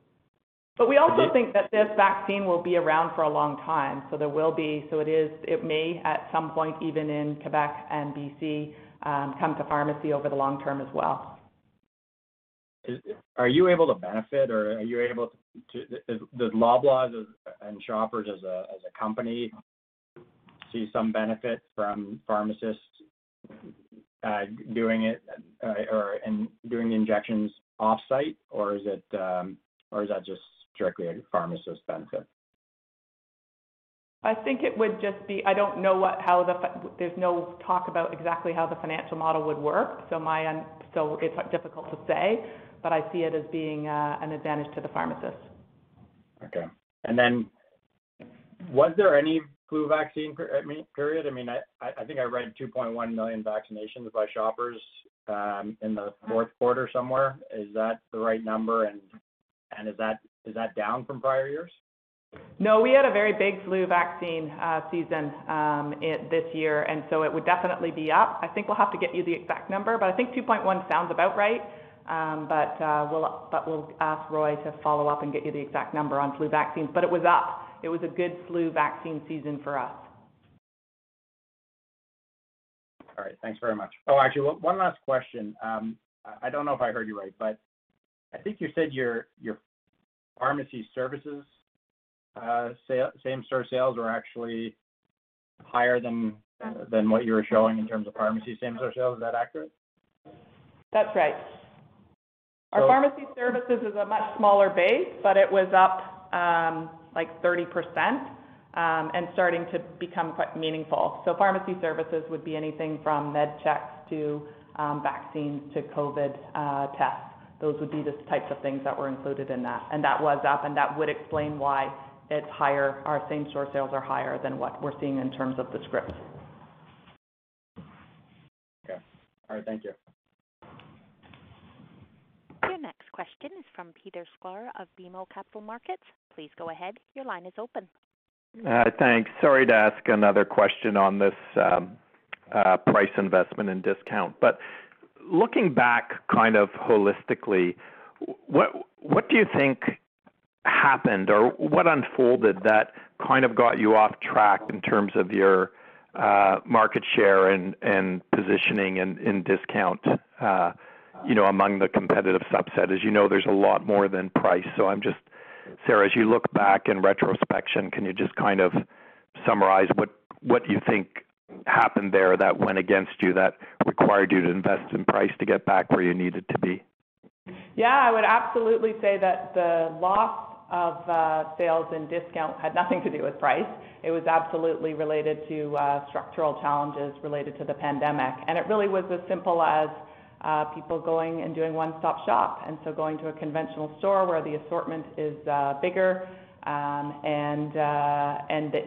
But we also think that this vaccine will be around for a long time, so there will be. So it is. it may, at some point, even in Quebec and BC, Um, come to pharmacy over the long term as well. Are you able to benefit or are you able to? to is, does Loblaw and Shoppers as a as a company see some benefit from pharmacists uh, doing it uh, or and doing the injections off-site, or is it um, or is that just strictly a pharmacist benefit? I think it would just be. I don't know what, how the, fi- there's no talk about exactly how the financial model would work, so my, un- so it's difficult to say, but I see it as being uh, an advantage to the pharmacists. Okay. And then was there any flu vaccine period? I mean, I I think I read 2.1 million vaccinations by Shoppers um, in the mm-hmm. fourth quarter somewhere. Is that the right number? And and is that is that down from prior years? No, we had a very big flu vaccine uh, season um, this year, and so it would definitely be up. I think we'll have to get you the exact number, but I think 2.1 sounds about right. Um, but uh, we'll but we'll ask Roy to follow up and get you the exact number on flu vaccines. But it was up. It was a good flu vaccine season for us. All right. Thanks very much. Oh, actually, one last question. Um, I don't know if I heard you right, but I think you said your your pharmacy services Uh, same-store sales were actually higher than what you were showing in terms of pharmacy same-store sales. Is that accurate? That's right. Our pharmacy services is a much smaller base, but it was up, um, like 30%, um, and starting to become quite meaningful. So pharmacy services would be anything from med checks to um, vaccines to COVID uh, tests. Those would be the types of things that were included in that. And that was up, and that would explain why it's higher. Our same-store sales are higher than what we're seeing in terms of the scripts. Okay. All right. Thank you. Your next question is from Peter Sklar of BMO Capital Markets. Please go ahead. Your line is open. Uh, thanks. Sorry to ask another question on this um, uh, price investment and discount. But looking back kind of holistically, what do you think happened or what unfolded that kind of got you off track in terms of your uh, market share and positioning and in discount, uh, you know, among the competitive subset? As you know, there's a lot more than price. So I'm just, Sarah, as you look back in retrospection, can you just kind of summarize what you think happened there that went against you, that required you to invest in price to get back where you needed to be? Yeah, I would absolutely say that the loss of uh, sales and discount had nothing to do with price. It was absolutely related to uh, structural challenges related to the pandemic. And it really was as simple as uh, people going and doing one-stop shop, and so going to a conventional store where the assortment is bigger, um, and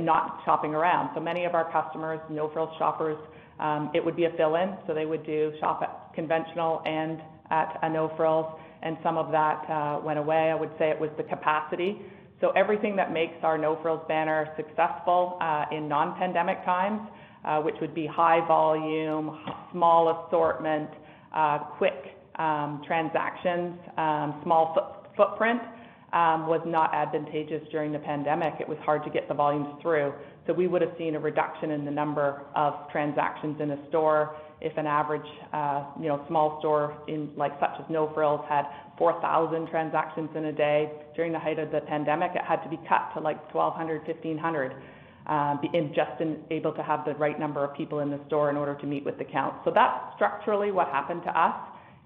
not shopping around. So many of our customers, No Frills shoppers, um, it would be a fill-in, so they would do shop at conventional and at a No Frills, and some of that uh, went away. I would say it was the capacity. So everything that makes our No Frills banner successful uh, in non-pandemic times, uh, which would be high volume, small assortment, quick um, transactions, um, small footprint, um, was not advantageous during the pandemic. It was hard to get the volumes through. So we would have seen a reduction in the number of transactions in a store if an average, uh, you know, small store in like such as No Frills had 4,000 transactions in a day. During the height of the pandemic, it had to be cut to like 1,200, 1,500, and um, just able to have the right number of people in the store in order to meet with the count. So that's structurally what happened to us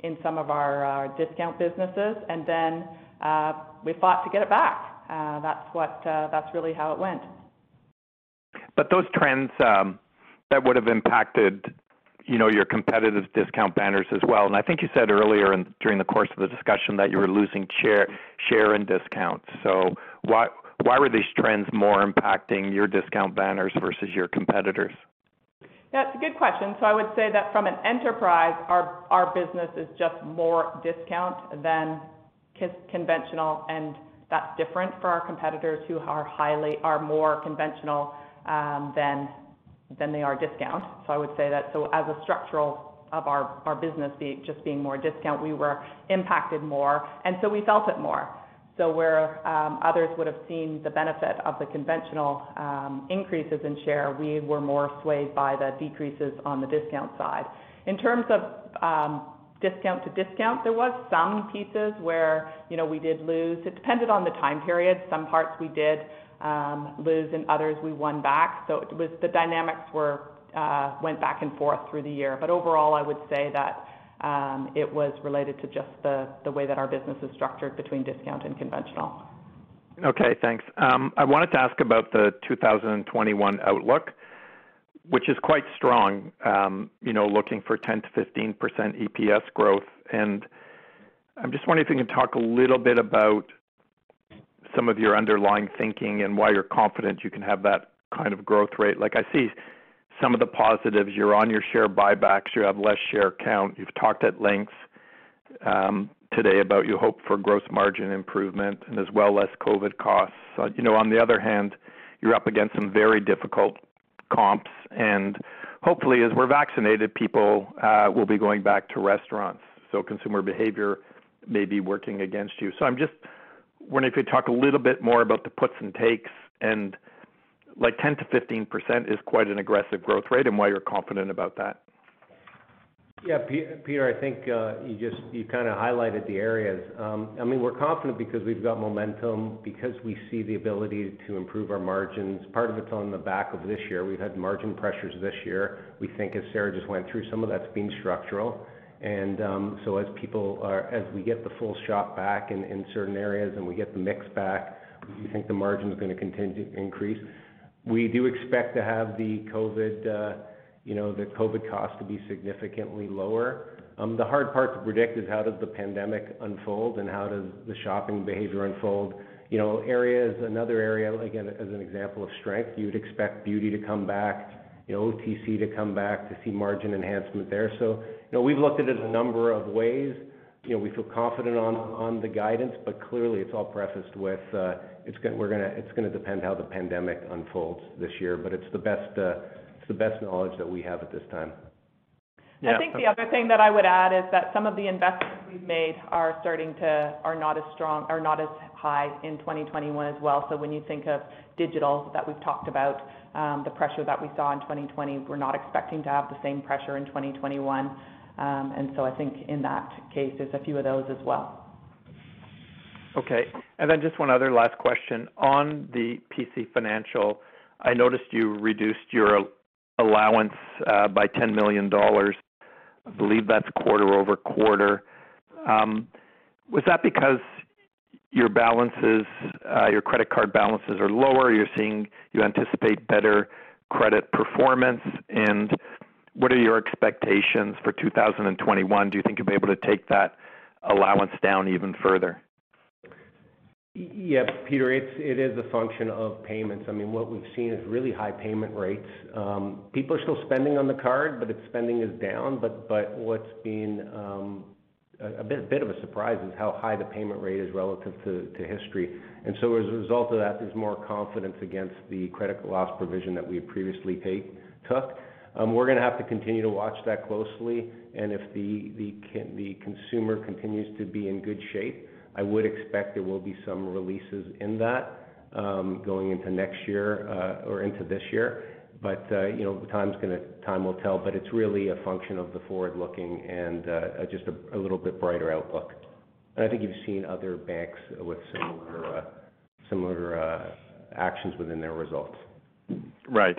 in some of our uh, discount businesses. And then uh, we fought to get it back. That's really how it went. But those trends um, that would have impacted, you know, your competitive discount banners as well. And I think you said earlier during the course of the discussion that you were losing share share in discounts. So why why were these trends more impacting your discount banners versus your competitors? That's a good question. So I would say that from an enterprise, our our business is just more discount than conventional, and that's different for our competitors who are more conventional um, than they are discount. So I would say that so as a structural of our business just being more discount, we were impacted more, and so we felt it more. So where others would have seen the benefit of the conventional increases in share, we were more swayed by the decreases on the discount side. In terms of discount to discount, there was some pieces where, you know, we did lose. It depended on the time period. Some parts we did um, lose and others we won back. So it was the dynamics were uh, went back and forth through the year. But overall, I would say that um, it was related to just the, way that our business is structured between discount and conventional. Okay, thanks. Um, I wanted to ask about the 2021 outlook, which is quite strong, um, you know, looking for 10 to 15 percent EPS growth. And I'm just wondering if you can talk a little bit about some of your underlying thinking and why you're confident you can have that kind of growth rate. Like I see some of the positives. You're on your share buybacks. You have less share count. You've talked at length um, today about you hope for gross margin improvement and as well less COVID costs. You know, on the other hand, you're up against some very difficult comps, and hopefully, as we're vaccinated, people uh, will be going back to restaurants, so consumer behavior may be working against you. So I'm just wondering if you talk a little bit more about the puts and takes and like 10 to 15 percent is quite an aggressive growth rate, and why you're confident about that. Yeah, Peter, I think uh, you just you kind of highlighted the areas. Um, I mean, we're confident because we've got momentum, because we see the ability to improve our margins. Part of it's on the back of this year. We've had margin pressures this year. We think, as Sarah just went through, some of that's been structural. And um, so as people are, as we get the full shop back in, in certain areas and we get the mix back, we think the margin is going to continue to increase. We do expect to have the COVID uh, you know, the COVID cost to be significantly lower. Um, the hard part to predict is how does the pandemic unfold and how does the shopping behavior unfold. You know, areas, another area, again, as an example of strength, you would expect beauty to come back, you know, OTC to come back, to see margin enhancement there. So, you know, we've looked at it a number of ways. You know, we feel confident on the guidance, but clearly it's all prefaced with, uh, it's gonna we're gonna it's gonna depend how the pandemic unfolds this year. But it's the best uh, it's the best knowledge that we have at this time. Yeah. I think the other thing that I would add is that some of the investments we've made are starting to are not as strong are not as high in 2021 as well. So when you think of digital that we've talked about, um, the pressure that we saw in 2020, we're not expecting to have the same pressure in 2021. Um, and so I think in that case, there's a few of those as well. Okay. And then just one other last question. On the PC Financial, I noticed you reduced your allowance uh, by $10 million. I believe that's quarter-over-quarter. Um, was that because your balances, uh, your credit card balances are lower, you're seeing you anticipate better credit performance? And what are your expectations for 2021? Do you think you'll be able to take that allowance down even further? Yeah, Peter, it is a function of payments. I mean, what we've seen is really high payment rates. Um, people are still spending on the card, but its spending is down. But but what's been um, a bit of a surprise is how high the payment rate is relative to history. And so as a result of that, there's more confidence against the credit loss provision that we previously took. Um, we're gonna have to continue to watch that closely, and if the the consumer continues to be in good shape, I would expect there will be some releases in that um, going into next year uh, or into this year. But uh, you know, time's gonna time will tell, but it's really a function of the forward-looking and uh, just a little bit brighter outlook. And I think you've seen other banks with similar similar actions within their results. Right.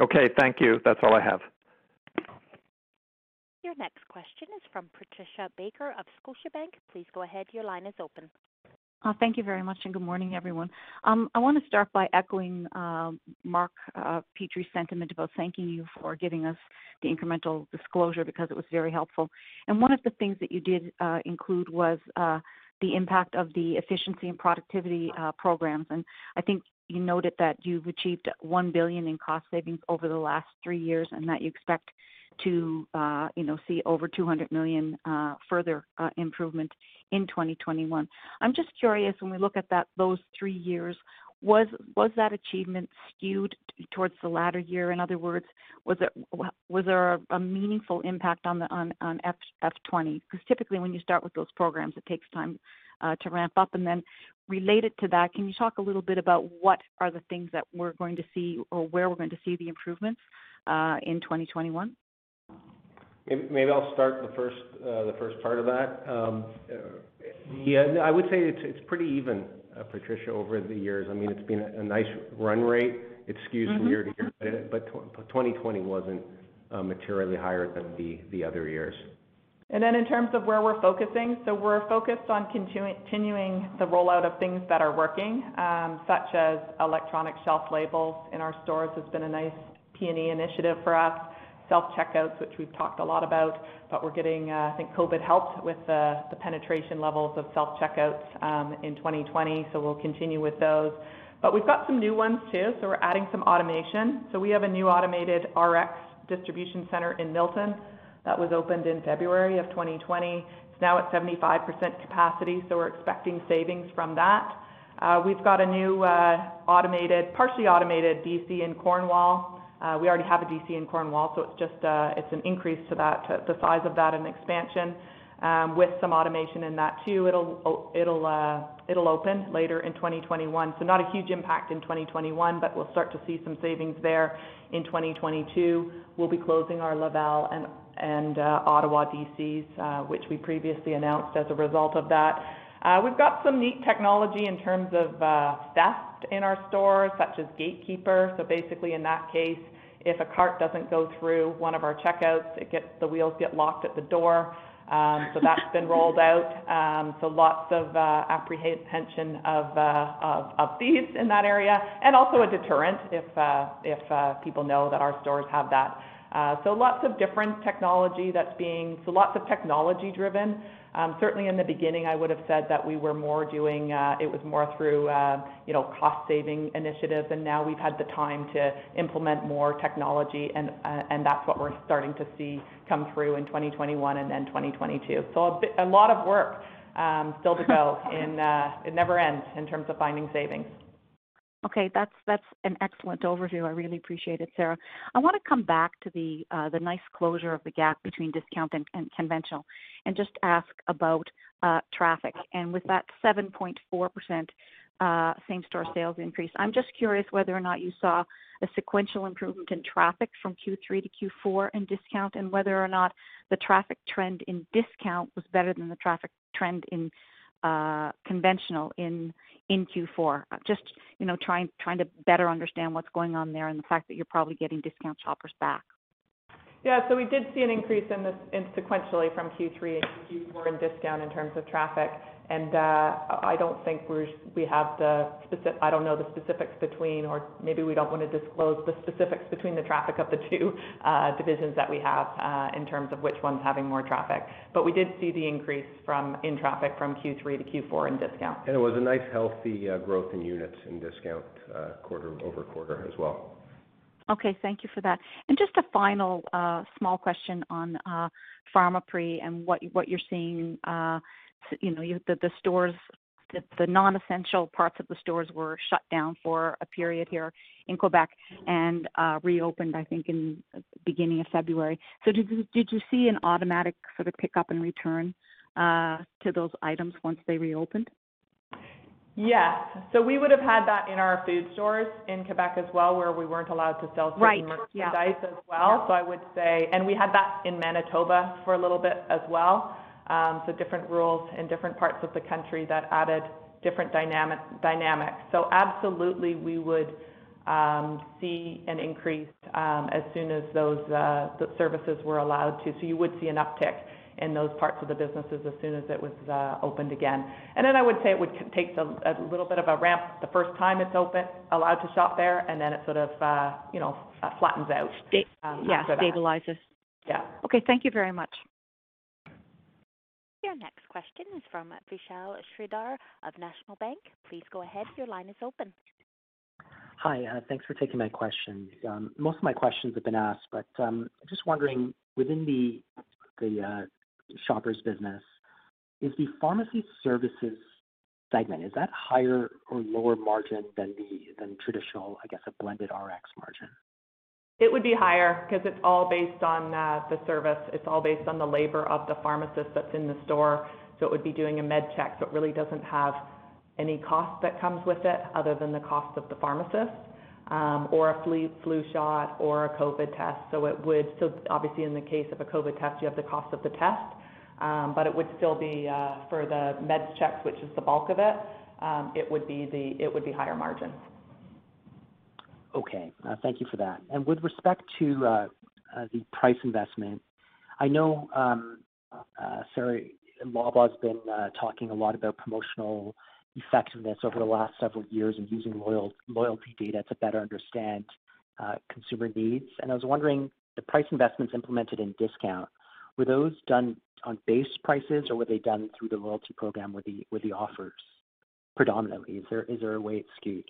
Okay, thank you. That's all I have. Your next question is from Patricia Baker of Scotiabank. Please go ahead. Your line is open. Uh, thank you very much, and good morning, everyone. Um, I want to start by echoing uh, Mark uh, Petrie's sentiment about thanking you for giving us the incremental disclosure because it was very helpful. And one of the things that you did uh, include was uh, the impact of the efficiency and productivity uh, programs. And I think you noted that you've achieved 1 billion in cost savings over the last three years and that you expect to uh, you know see over 200 million uh, further uh, improvement in 2021. I'm just curious when we look at that those three years, was was that achievement skewed towards the latter year? In other words, was it was there a, a meaningful impact on the on on F F20? Because typically when you start with those programs, it takes time uh, to ramp up. And then related to that, can you talk a little bit about what are the things that we're going to see or where we're going to see the improvements uh, in 2021? Maybe I'll start the first uh, the first part of that. Um, yeah, I would say it's it's pretty even Patricia, over the years. I mean, it's been a nice run rate. It skews from year to year, but 2020 wasn't materially higher than the other years. And then in terms of where we're focusing, so we're focused on continuing the rollout of things that are working, such as electronic shelf labels in our stores has been a nice P&E initiative for us. Self-checkouts, which we've talked a lot about, but we're getting, uh, I think COVID helped with the penetration levels of self-checkouts um, in 2020, so we'll continue with those. But we've got some new ones too, so we're adding some automation. So we have a new automated Rx distribution center in Milton that was opened in February of 2020. It's now at 75% capacity, so we're expecting savings from that. Uh, we've got a new uh automated, partially automated DC in Cornwall. Uh, we already have a DC in Cornwall, so it's just uh, an increase to that, the size of that and expansion, um, with some automation in that too. It'll uh, open later in 2021. so Not a huge impact in 2021, but we'll start to see some savings there in 2022. We'll be closing our Laval and Ottawa DCs, which we previously announced as a result of that. We've got some neat technology in terms of theft in our stores, such as Gatekeeper. So basically in that case, if a cart doesn't go through one of our checkouts, it gets the wheels get locked at the door. Um, so that's been rolled out. Um, so lots of uh, apprehension of uh, of of thieves in that area, and also a deterrent if uh, people know that our stores have that. So lots of different technology that's being so lots of technology driven. Certainly in the beginning, I would've said that we were more doing, uh, it was more through uh, you know, cost saving initiatives, and now we've had the time to implement more technology, and and that's what we're starting to see come through in 2021 and then 2022. So A lot of work still to go. In, it never ends in terms of finding savings. Okay. That's that's an excellent overview. I really appreciate it, Sarah. I want to come back to uh, the nice closure of the gap between discount and conventional and just ask about uh, traffic. And with that 7.4% uh, same-store sales increase, I'm just curious whether or not you saw a sequential improvement in traffic from Q3 to Q4 in discount, and whether or not the traffic trend in discount was better than the traffic trend in Uh, conventional in Q4. Uh, just you know, trying to better understand what's going on there and the fact that you're probably getting discount shoppers back. Yeah. So we did see an increase in this sequentially from Q3 into Q4 in discount in terms of traffic. Uh, I don't think we have the specific. I don't know the specifics between, or maybe we don't want to disclose the specifics between the traffic of the two uh, divisions that we have, uh, in terms of which one's having more traffic. But we did see the increase from in traffic from Q3 to Q4 in discount. And it was a nice, healthy growth in units in discount quarter-over-quarter as well. Okay. Thank you for that. And just a final small question on Pharmaprix and what what you're seeing. You know, you, the the stores, the, the non-essential parts of the stores were shut down for a period here in Quebec and uh, reopened, I think, in the beginning of February. So did you did you see an automatic sort of pickup and return uh, to those items once they reopened? Yes. So we would've had that in our food stores in Quebec as well, where we weren't allowed to sell certain merchandise as well. So I would say, and we had that in Manitoba for a little bit as well. Um, different rules in different parts of the country that added different dynamics. So absolutely, we would um, see an increase um, as soon as those uh, services were allowed to. So you would see an uptick in those parts of the businesses as soon as it was uh, opened again. And then I would say it would take a little bit of a ramp the first time it's open, allowed to shop there, and then it sort of uh, you know flattens out after. Yeah. Stabilizes. Yeah. Okay. Thank you very much. Your next question is from Vishal Shreedhar of National Bank. Please go ahead. Your line is open. Hi. Uh, thanks for taking my questions. Um, most of my questions have been asked, but um, just wondering, within the uh, Shoppers business, is the pharmacy services segment, is that higher or lower margin than traditional, I guess, a blended Rx margin? It would be higher because it's all based on uh, the service. It's all based on the labor of the pharmacist that's in the store. So it would be doing a med check, so it really doesn't have any cost that comes with it other than the cost of the pharmacist, um, or a flu flu shot or a COVID test. So it would, so obviously in the case of a COVID test, you have the cost of the test. Um, but it would still be uh, for the med checks, which is the bulk of it. Um, it would be higher margins. Okay. Uh, thank you for that. And With respect to uh, uh, the price investment, I know, um, Sarah, Loblaw's been talking a lot about promotional effectiveness over the last several years and using loyalty data to better understand consumer needs. And I was wondering, the price investments implemented in discount, were those done on base prices, or were they done through the loyalty program with the offers predominantly? Is there a way it's skewed?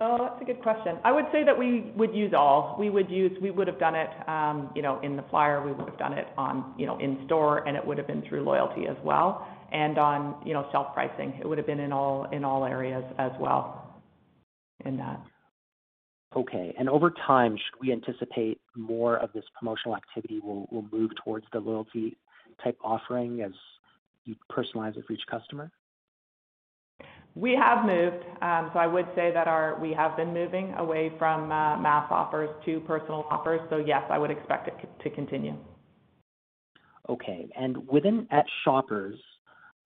Oh, that's a good question. I would say that we would use all. We would use, we would have done it um, You know, in the flyer, we would have done it on, you know, in store, and it would have been through loyalty as well, and on you know, shelf pricing. It would have been in all in all areas as well in that. Okay. And over time, should we anticipate more of this promotional activity will, will move towards the loyalty type offering as you personalize it for each customer? We have moved. Um, so I would say that we have been moving away from uh, mass offers to personal offers. So yes, I would expect it to continue. Okay. And within at Shoppers,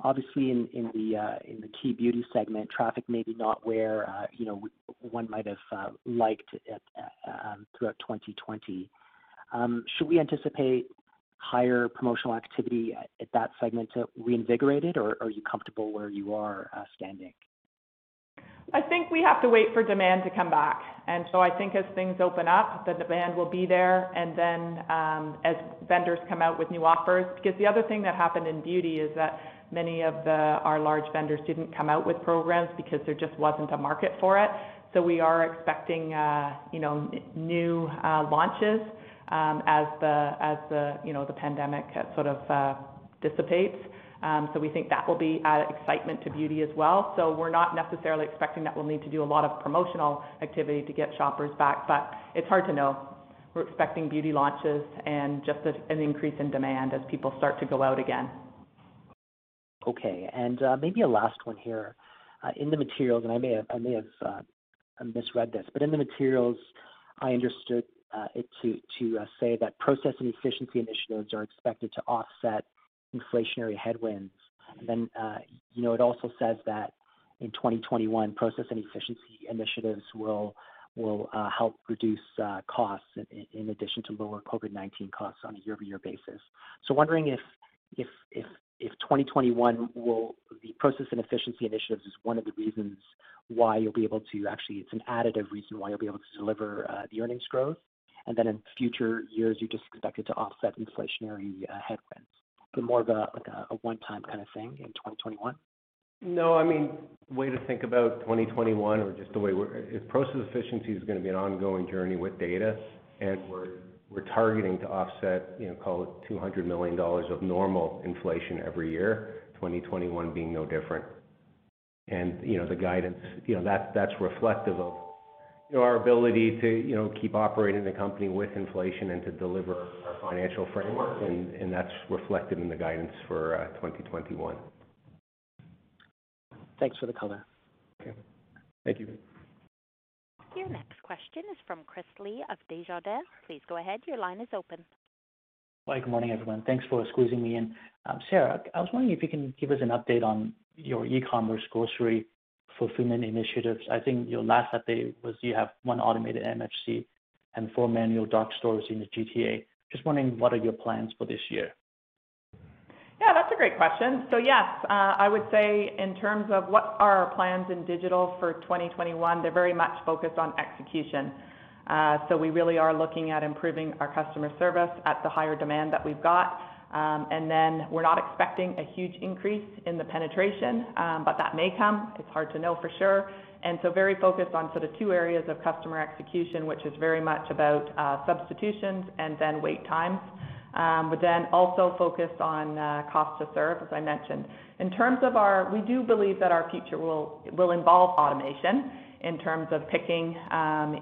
obviously in uh, the key beauty segment, traffic may be not where uh, you know one might have liked it um, throughout 2020. Um, should we anticipate higher promotional activity at that segment to reinvigorate it, or are you comfortable where you are uh, standing? I think we have to wait for demand to come back. And so I think as things open up, the demand will be there, and then um, as vendors come out with new offers. Because the other thing that happened in beauty is that many of our large vendors didn't come out with programs because there just wasn't a market for it. So we are expecting uh, you know new uh, launches as the you know, the pandemic sort of dissipates. Um so we think that will be added excitement to beauty as well. So we're not necessarily expecting that we'll need to do a lot of promotional activity to get Shoppers back, but it's hard to know. We're expecting beauty launches and just an increase in demand as people start to go out again. Okay. And uh maybe a last one here. In the materials, and I may have misread this, but in the materials, I understood Uh, it to uh, say that process and efficiency initiatives are expected to offset inflationary headwinds. And then, uh, you know, it also says that in 2021, process and efficiency initiatives will help reduce costs in addition to lower COVID-19 costs on a year-over-year basis. So, Wondering if 2021, will the process and efficiency initiatives is one of the reasons why you'll be able to actually, it's an additive reason why you'll be able to deliver the earnings growth, and then in future years, you just expect it to offset inflationary uh, headwinds. More of a like a one-time kind of thing in 2021? No, I mean, way to think about 2021 or just the way we're process efficiency is going to be an ongoing journey with data, and we're we're targeting to offset, you know, call it 200 million dollars of normal inflation every year, 2021 being no different. And you know, the guidance, you know, that's reflective of our ability to you know, keep operating the company with inflation and to deliver our financial framework, and that's reflected in the guidance for uh, 2021. Thanks for the color. Okay. Thank you. Your next question is from Chris Li of Desjardins. Please go ahead. Your line is open. Hi, good morning, everyone. Thanks for squeezing me in. Um, Sarah, I was wondering if you can give us an update on your e-commerce grocery fulfillment initiatives. I think your last update was you have one automated MFC and four manual dark stores in the GTA. Just wondering, what are your plans for this year? Yeah, that's a great question. So yes, I would say in terms of what are our plans in digital for 2021, they're very much focused on execution. Uh, so we really are looking at improving our customer service at the higher demand that we've got. Um, and then we're not expecting a huge increase in the penetration, um, but that may come. It's hard to know for sure. And so very focused on sort of two areas of customer execution, which is very much about uh, substitutions and then wait times. Um, but then also focused on uh, cost to serve, as I mentioned. In terms of our, we do believe that our future will involve automation in terms of picking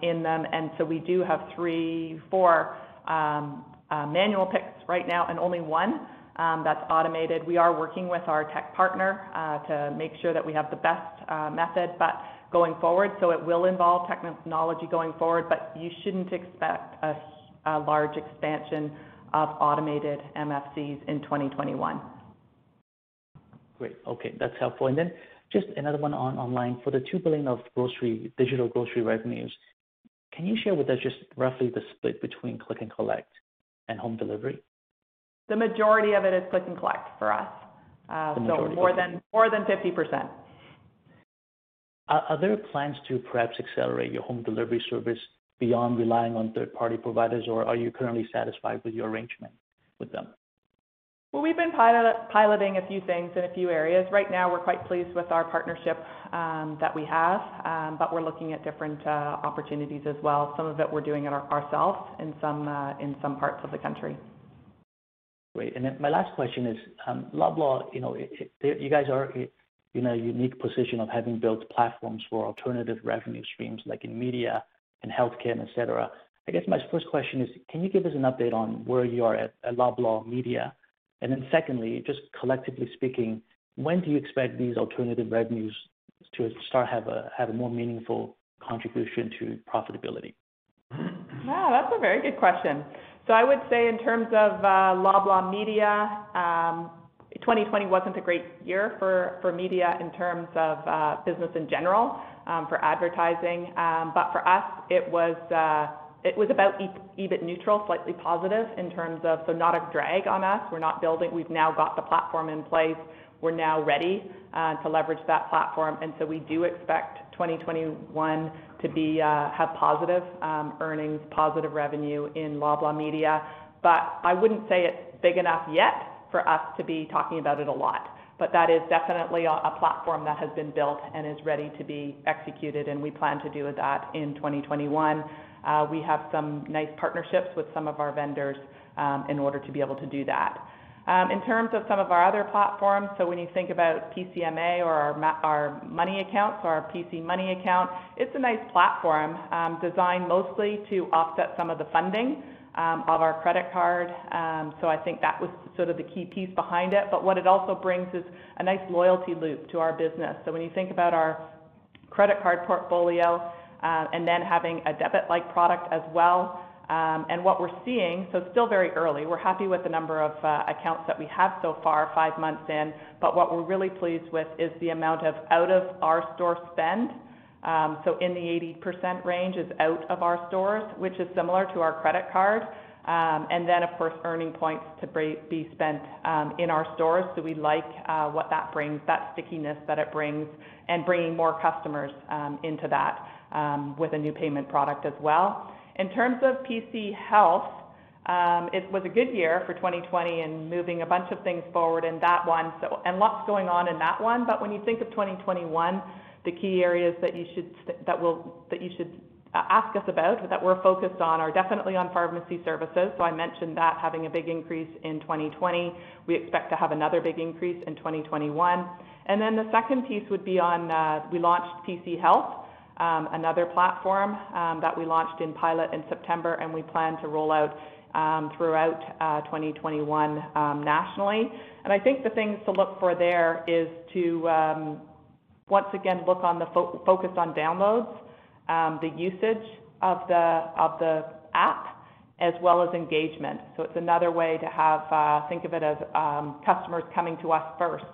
in them. And so we do have three, four uh, manual picks right now and only one um, that's automated. We are working with our tech partner uh, to make sure that we have the best uh, method but going forward. So it will involve technology going forward, but you shouldn't expect a large expansion of automated MFCs in 2021. Great. Okay. That's helpful. And then just another one on online. For the 2 billion of grocery, digital grocery revenues, can you share with us just roughly the split between click and collect and home delivery? The majority of it is click and collect for us. The uh, majority, More than more than 50%. Are there plans to perhaps accelerate your home delivery service beyond relying on third-party providers, or are you currently satisfied with your arrangement with them? Well, we've been piloting a few things in a few areas. Right now, we're quite pleased with our partnership um, that we have, um, but we're looking at different uh, opportunities as well. Some of it we're doing it ourselves in some uh, in some parts of the country. Great. And then my last question is, um, Loblaw, you know, you guys are in a unique position of having built platforms for alternative revenue streams like in media and healthcare, et cetera. I guess my first question is, can you give us an update on where you are at Loblaw Media? And then secondly, just collectively speaking, when do you expect these alternative revenues to start have a more meaningful contribution to profitability? Wow, that's a very good question. I would say in terms of uh, Loblaw Media, um, 2020 wasn't a great year for for media in terms of uh, business in general um, for advertising. Um, but for us, it was uh, about EBIT neutral, slightly positive in terms of, so not a drag on us. We're not building, we've now got the platform in place. We're now ready to leverage that platform. And so we do expect 2021 to be uh, have positive um, earnings, positive revenue in Loblaw Media. But I wouldn't say it's big enough yet for us to be talking about it a lot. But that is definitely a platform that has been built and is ready to be executed, and we plan to do that in 2021. Uh, we have some nice partnerships with some of our vendors um, in order to be able to do that. Um, in terms of some of our other platforms, so when you think about PCMA or our money accounts or our PC Money Account, it's a nice platform um, designed mostly to offset some of the funding um, of our credit card. So I think that was sort of the key piece behind it. But what it also brings is a nice loyalty loop to our business. So when you think about our credit card portfolio uh, and then having a debit-like product as well, Um, and what we're seeing, so still very early. We're happy with the number of uh, accounts that we have so far, five months in. But what we're really pleased with is the amount of out of our store spend. Um, so in the 80% range is out of our stores, which is similar to our credit card. Um, and then, of course, earning points to be spent in our stores. So we like uh, what that brings, that stickiness that it brings, and bringing more customers into that with a new payment product as well. In terms of PC Health, um, it was a good year for 2020 and moving a bunch of things forward in that one. So, and lots going on in that one. But when you think of 2021, the key areas that you should that will that you should uh, ask us about, that we're focused on, are definitely on pharmacy services. So I mentioned that having a big increase in 2020. We expect to have another big increase in 2021. And then The second piece would be on, uh, we launched PC Health, Um, another platform um, that we launched in pilot in September, and we plan to roll out um, throughout uh, 2021 nationally. And I think the things to look for there is to, once again, look on the focus on downloads, the usage of the of the app, as well as engagement. So it's another way to have uh, think of it as customers coming to us first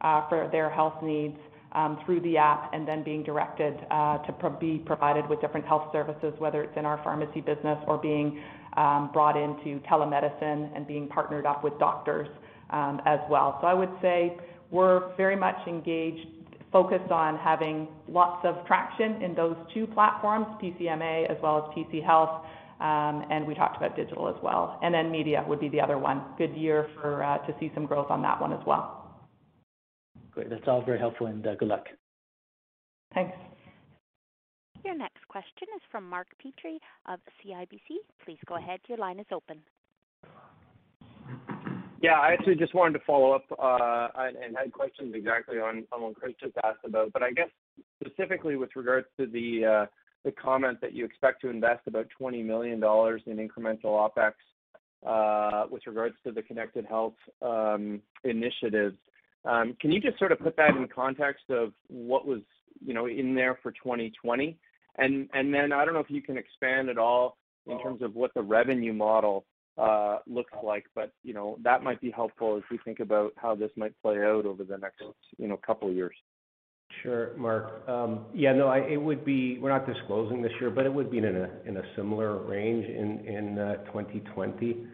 uh, for their health needs Um, through the app, and then being directed uh, to be provided with different health services, whether it's in our pharmacy business or being um, brought into telemedicine and being partnered up with doctors um, as well. So I would say we're very much engaged, focused on having lots of traction in those two platforms, PCMA as well as PC Health. And we talked about digital as well. And then media would be the other one. Good year for uh, to see some growth on that one as well. Great. That's all very helpful, and uh, good luck. Thanks. Your next question is from Mark Petrie of CIBC. Please go ahead. Your line is open. Yeah, I actually just wanted to follow up uh, and had questions exactly on what Chris just asked about. But I guess specifically with regards to the uh, comment that you expect to invest about 20 million dollars in incremental OpEx with regards to the connected health um, initiatives. Um, can you just sort of put that in context of what was you know, in there for 2020? And Then I don't know if you can expand at all in terms of what the revenue model uh, looks like, but you know, that might be helpful as we think about how this might play out over the next you know, couple of years. Sure, Mark. Um, yeah, no, it would be. We're not disclosing this year, but it would be in a similar range in 2020.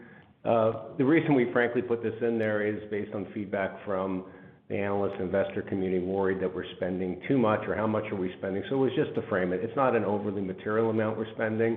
Uh, uh, the reason we frankly put this in there is based on feedback from the analyst investor community worried that we're spending too much or how much are we spending. So it was just to frame it. It's not an overly material amount we're spending.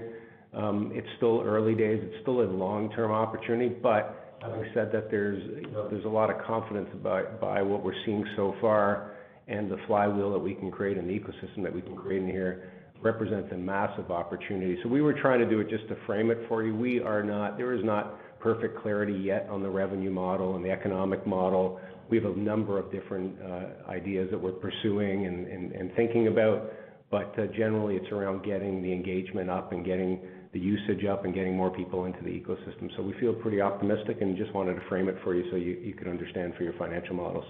Um, it's still early days. It's still a long-term opportunity. But having said that, there's, you know, there's a lot of confidence by what we're seeing so far, and the flywheel that we can create and the ecosystem that we can create in here represents a massive opportunity. So we were trying to do it just to frame it for you. We are not, there is not perfect clarity yet on the revenue model and the economic model. We have a number of different uh, ideas that we're pursuing and thinking about. But uh, generally, it's around getting the engagement up and getting the usage up and getting more people into the ecosystem. So we feel pretty optimistic and just wanted to frame it for you so you could understand for your financial models.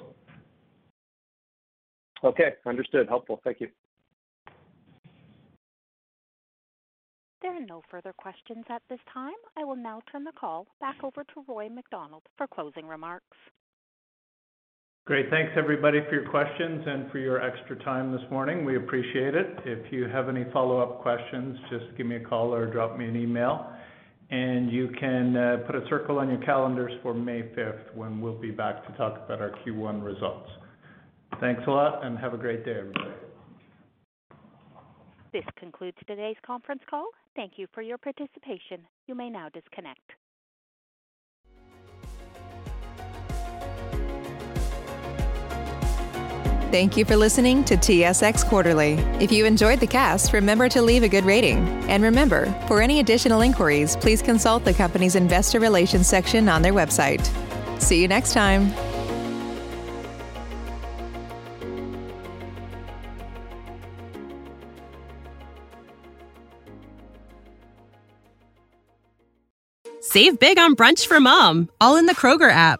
Okay. Understood. Helpful. Thank you. There are no further questions at this time. I will now turn the call back over to Roy MacDonald for closing remarks. Great. Thanks everybody for your questions and for your extra time this morning. We appreciate it. If you have any follow-up questions, just give me a call or drop me an email. And you can uh, put a circle on your calendars for May 5th when we'll be back to talk about our Q1 results. Thanks a lot, and have a great day, everybody. This concludes today's conference call. Thank you for your participation. You may now disconnect. Thank you for listening to TSX Quarterly. If you enjoyed the cast, remember to leave a good rating. And remember, for any additional inquiries, please consult the company's investor relations section on their website. See you next time. Save big on brunch for mom, all in the Kroger app.